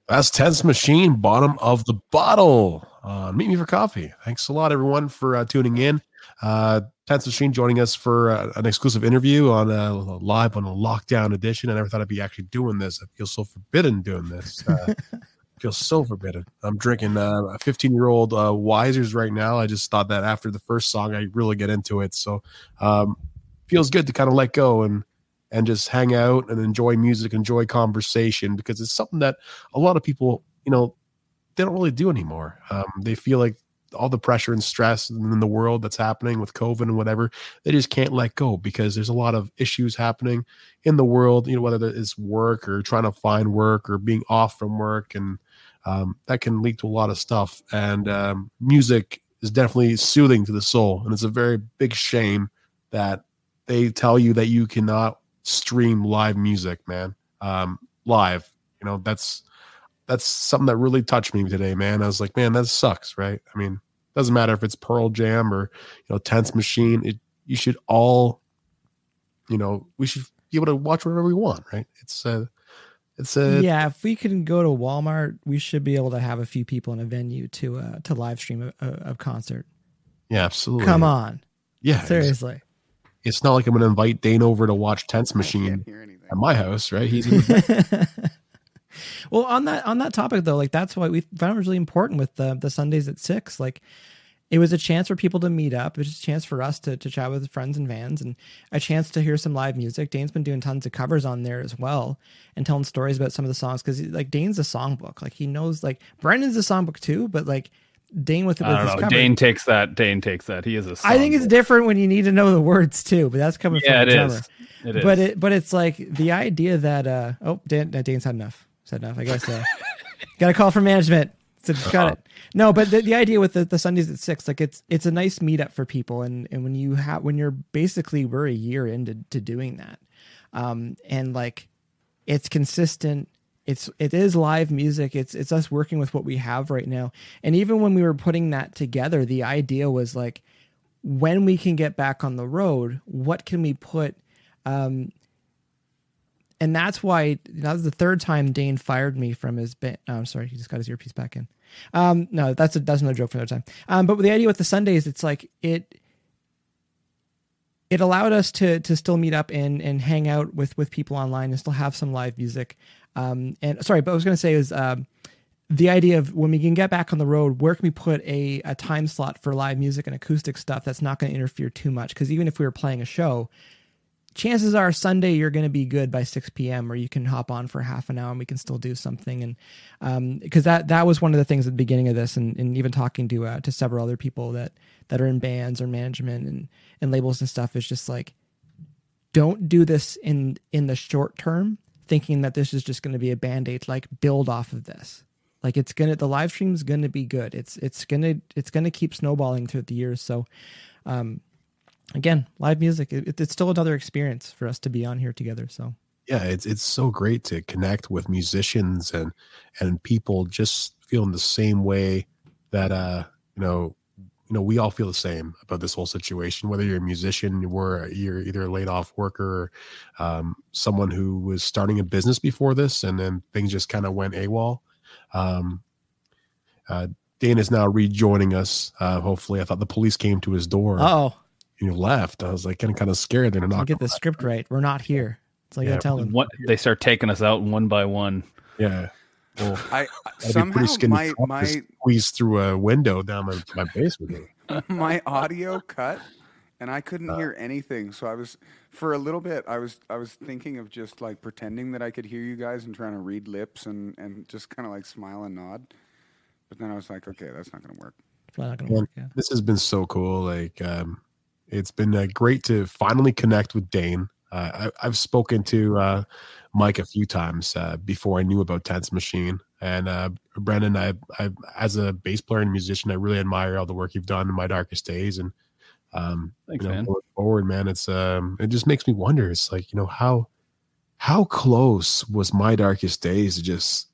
That's Tense Machine, bottom of the bottle. Uh, meet me for coffee. Thanks a lot, everyone, for uh, tuning in. Uh, Tense Stream joining us for uh, an exclusive interview on a live on a lockdown edition. I never thought I'd be actually doing this. I feel so forbidden doing this. Uh, (laughs) feel so forbidden. I'm drinking uh, a 15 year old uh, Wisers right now. I just thought that after the first song, I really get into it. So um, feels good to kind of let go and and just hang out and enjoy music, enjoy conversation because it's something that a lot of people, you know, they don't really do anymore. Um, they feel like all the pressure and stress in the world that's happening with COVID and whatever, they just can't let go because there's a lot of issues happening in the world, you know, whether it's work or trying to find work or being off from work. And um, that can lead to a lot of stuff. And um, music is definitely soothing to the soul. And it's a very big shame that they tell you that you cannot stream live music, man. um, live. You know, that's that's something that really touched me today, man. I was like, man, that sucks, right? I mean, doesn't matter if it's Pearl Jam or you know Tense Machine. It you should all, you know, we should be able to watch whatever we want, right? It's uh it's a yeah. If we can go to Walmart, we should be able to have a few people in a venue to uh to live stream a, a, a concert. Yeah, absolutely. Come on. Yeah, seriously. It's, it's not like I'm going to invite Dane over to watch Tense Machine at my house, right? He's (laughs) well on that on that topic though, like that's why we found it really important with the the Sundays at six. Like it was a chance for people to meet up. It was a chance for us to, to chat with friends and fans and a chance to hear some live music. Dane's been doing tons of covers on there as well and telling stories about some of the songs because like Dane's a songbook. Like he knows like Brendan's a songbook too, but like Dane with, with I don't know. Dane takes that. Dane takes that. He is a. I think it's different when you need to know the words too, but that's coming yeah, from the drummer. It is. But it but it's like the idea that uh oh Dan, uh, Dane's had enough. Said enough. I guess uh, got a call from management. So got it. No, but the, the idea with the, the Sundays at six, like it's it's a nice meetup for people, and and when you have when you're basically we're a year into to doing that, um, and like it's consistent. It's it is live music. It's it's us working with what we have right now, and even when we were putting that together, the idea was like, when we can get back on the road, what can we put? Um, and that's why that was the third time Dane fired me from his band. Oh, I'm sorry, he just got his earpiece back in. Um, no, that's a, that's another joke for another time. Um, but the idea with the Sundays, it's like it it allowed us to to still meet up and and hang out with with people online and still have some live music. Um, and sorry, but I was going to say is um, the idea of when we can get back on the road, where can we put a a time slot for live music and acoustic stuff that's not going to interfere too much? Because even if we were playing a show, chances are Sunday you're going to be good by 6 p.m. or you can hop on for half an hour and we can still do something. And because um, that that was one of the things at the beginning of this, and, and even talking to uh, to several other people that that are in bands or management and and labels and stuff is just like, don't do this in in the short term, thinking that this is just going to be a band aid. Like build off of this. Like it's gonna the live stream is gonna be good. It's it's gonna it's gonna keep snowballing throughout the years. So um, again, live music, it, it's still another experience for us to be on here together. So. Yeah, it's it's so great to connect with musicians and and people just feeling the same way that uh you know you know we all feel the same about this whole situation whether you're a musician you're you're either a laid off worker or um, someone who was starting a business before this and then things just kind of went AWOL. Um, uh, Dane is now rejoining us uh, hopefully. I thought the police came to his door. Oh you left. I was like getting kind of scared. They're not get the script right. We're not here. It's like yeah, I tell them. What they start taking us out one by one. Yeah. Well, I, I somehow my my squeeze through a window down my, my basement. (laughs) my audio cut, and I couldn't uh, hear anything. So I was for a little bit. I was I was thinking of just like pretending that I could hear you guys and trying to read lips and and just kind of like smile and nod. But then I was like, okay, that's not going to work. It's not going to work. Yeah. This has been so cool. Like, um, it's been uh, great to finally connect with Dane. Uh, I, have spoken to uh, Mike a few times uh, before I knew about Tense Machine, and uh, Brendan, I, I, as a bass player and musician, I really admire all the work you've done in my darkest days. And um, Thanks, you know, man. going forward, man, it's um, it just makes me wonder. It's like you know how how close was my darkest days to just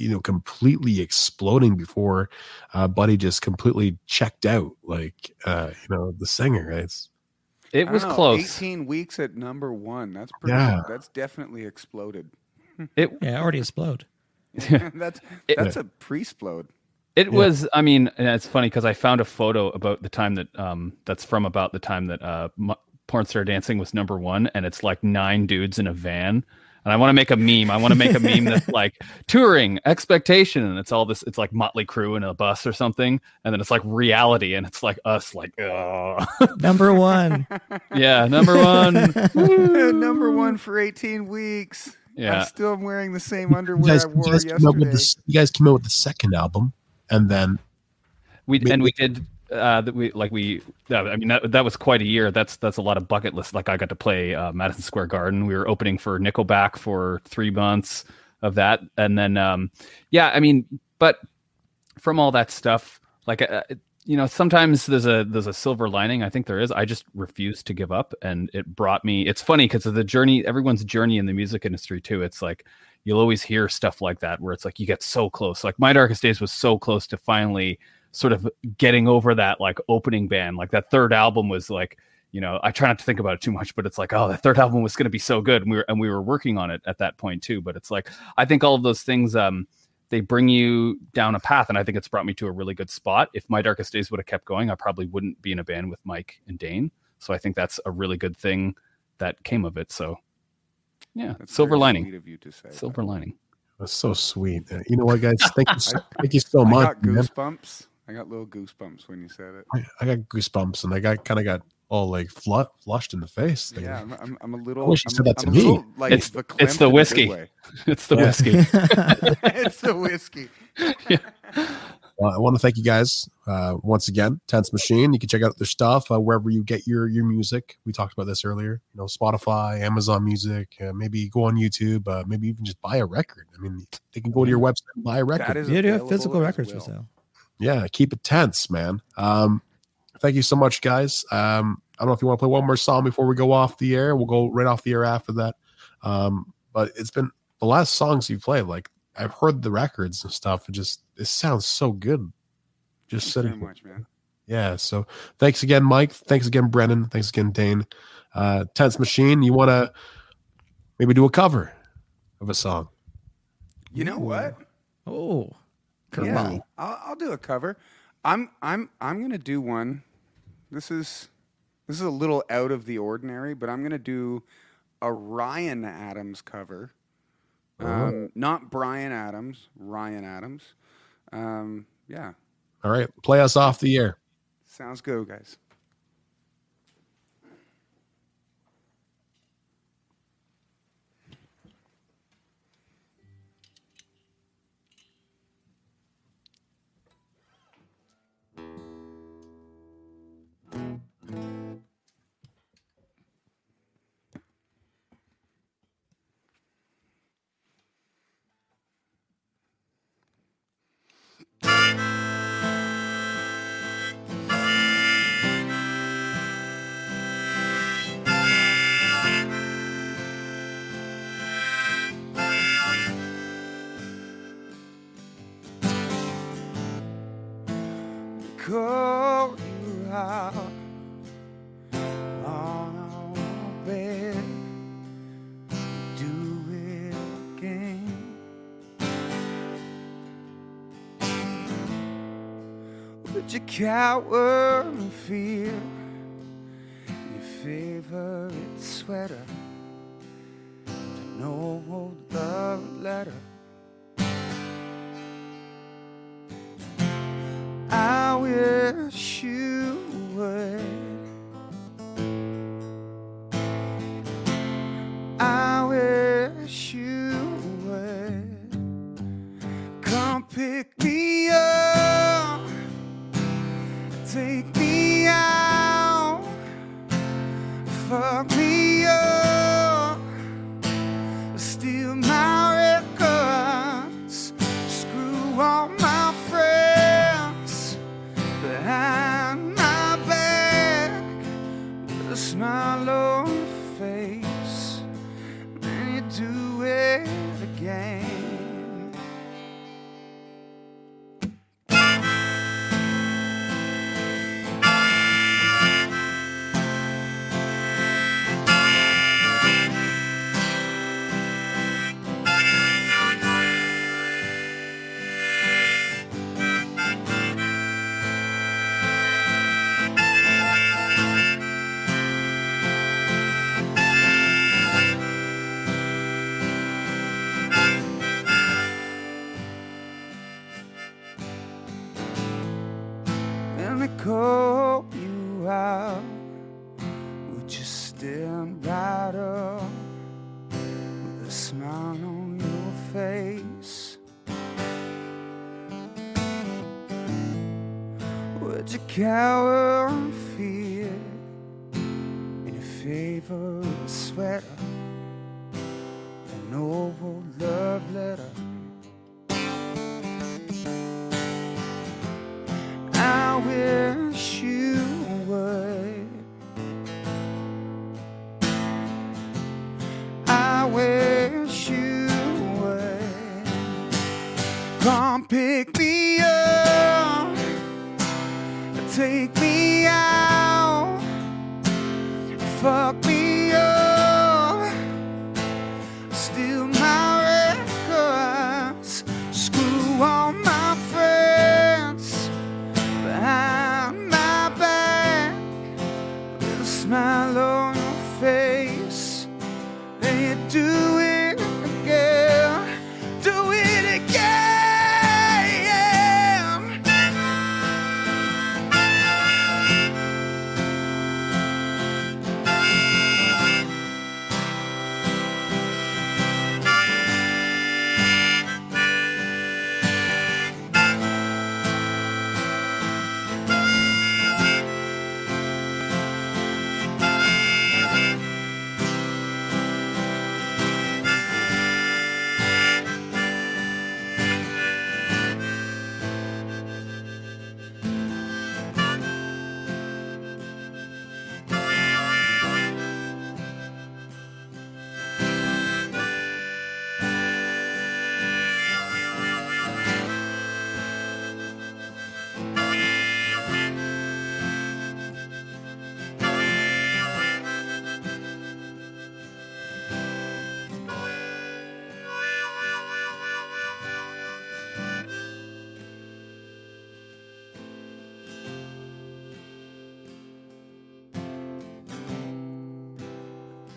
you know completely exploding before uh, Buddy just completely checked out. Like uh, you know the singer, it's it was know, close. Eighteen weeks at number one. That's pretty. Yeah. That's definitely exploded. (laughs) It yeah, already explode. that's (laughs) that's it, a pre-splode. It yeah. was. I mean, it's funny because I found a photo about the time that um that's from about the time that uh Porn Star Dancing was number one, and it's like nine dudes in a van and I want to make a meme. I want to make a meme that's (laughs) like touring expectation, and it's all this. It's like Motley Crue in a bus or something, and then it's like reality, and it's like us, like (laughs) number one. yeah, number one. (laughs) number one for eighteen weeks. Yeah, I'm still wearing the same underwear guys, I wore you yesterday. The, you guys came out with the second album, and then we and we did uh, that we like we I mean that that was quite a year. That's that's a lot of bucket list. Like I got to play uh, Madison Square Garden. We were opening for Nickelback for three months of that, and then um, yeah, I mean, but from all that stuff, like uh, you know sometimes there's a there's a silver lining i think there is i just refuse to give up and it brought me it's funny because of the journey everyone's journey in the music industry too it's like you'll always hear stuff like that where it's like you get so close like my darkest days was so close to finally sort of getting over that like opening band like that third album was like you know i try not to think about it too much but it's like oh the third album was going to be so good and we were and we were working on it at that point too but it's like i think all of those things um they bring you down a path and i think it's brought me to a really good spot if my darkest days would have kept going i probably wouldn't be in a band with mike and dane so i think that's a really good thing that came of it so yeah That's silver lining of you to say. silver lining That's so sweet. Uh, You know what, guys? Thank you, so, (laughs) thank you so I much. got man. Goosebumps. I got little goosebumps when you said it. I, I got goosebumps, and I got kind of got all like flu- flushed in the face. There. Yeah, I'm, I'm, I'm a little. wish you I'm, said that I'm to a me. little, like, It's- verklempt it's the in a good whiskey. (laughs) it's the Yeah. whiskey (laughs) it's the whiskey. Well, I want to thank you guys uh, once again. Tense Machine. You can check out their stuff uh, wherever you get your your music. We talked about this earlier. You know, Spotify, Amazon Music. Uh, maybe go on YouTube. Uh, maybe even just buy a record. I mean, they can go to your website and buy a record. Yeah, do have physical as records for sale. Yeah, keep it tense, man. Um, thank you so much, guys. Um, I don't know if you want to play one more song before we go off the air. We'll go right off the air after that. Um, but it's been the last songs you played. Like I've heard the records and stuff. It just it sounds so good. Just Thanks sitting very here. much, man. Yeah. So thanks again, Mike. Thanks again, Brennan. Thanks again, Dane. Uh, Tense Machine. You want to maybe do a cover of a song? You know what? Oh, Yeah. I'll, I'll do a cover. I'm I'm I'm gonna do one. This is this is a little out of the ordinary, but I'm gonna do a Ryan Adams cover. Um, Not Brian Adams, Ryan Adams. Um, yeah, All right. Play us off the air. sounds good, guys. Call you out on our bed. Do it again. Would you cower in fear? Your favorite sweater. No old love letter. Wish you would. I wish you would. Come pick me up, take me out, fuck me call you out, would you stand right up with a smile on your face? Would you cower in fear in your favorite sweater? An old love letter.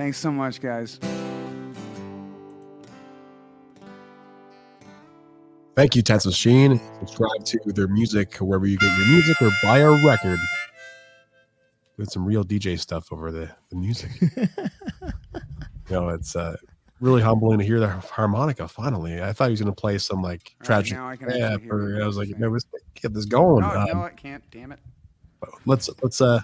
Thanks so much, guys. Thank you, Tense Machine. Subscribe to their music wherever you get your music or buy a record. With some real DJ stuff over the, the music. (laughs) you know, it's uh, really humbling to hear the harmonica finally. I thought he was going to play some like All right, tragic now I can actually rap, hear or I was like, no, let's get this going. Oh, Um, no, I can't. Damn it. let's let's uh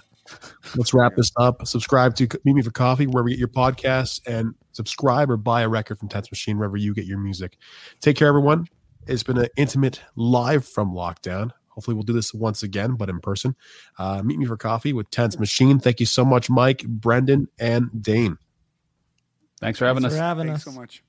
let's wrap this up. Subscribe to Meet Me for Coffee wherever you get your podcasts, and subscribe or buy a record from Tense Machine wherever you get your music. Take care, everyone. It's been an intimate live from lockdown. Hopefully, we'll do this once again, but in person. Uh, meet me for coffee with Tense Machine. Thank you so much, Mike, Brendan, and Dane. Thanks for having Thanks us. for having Thanks us. so much.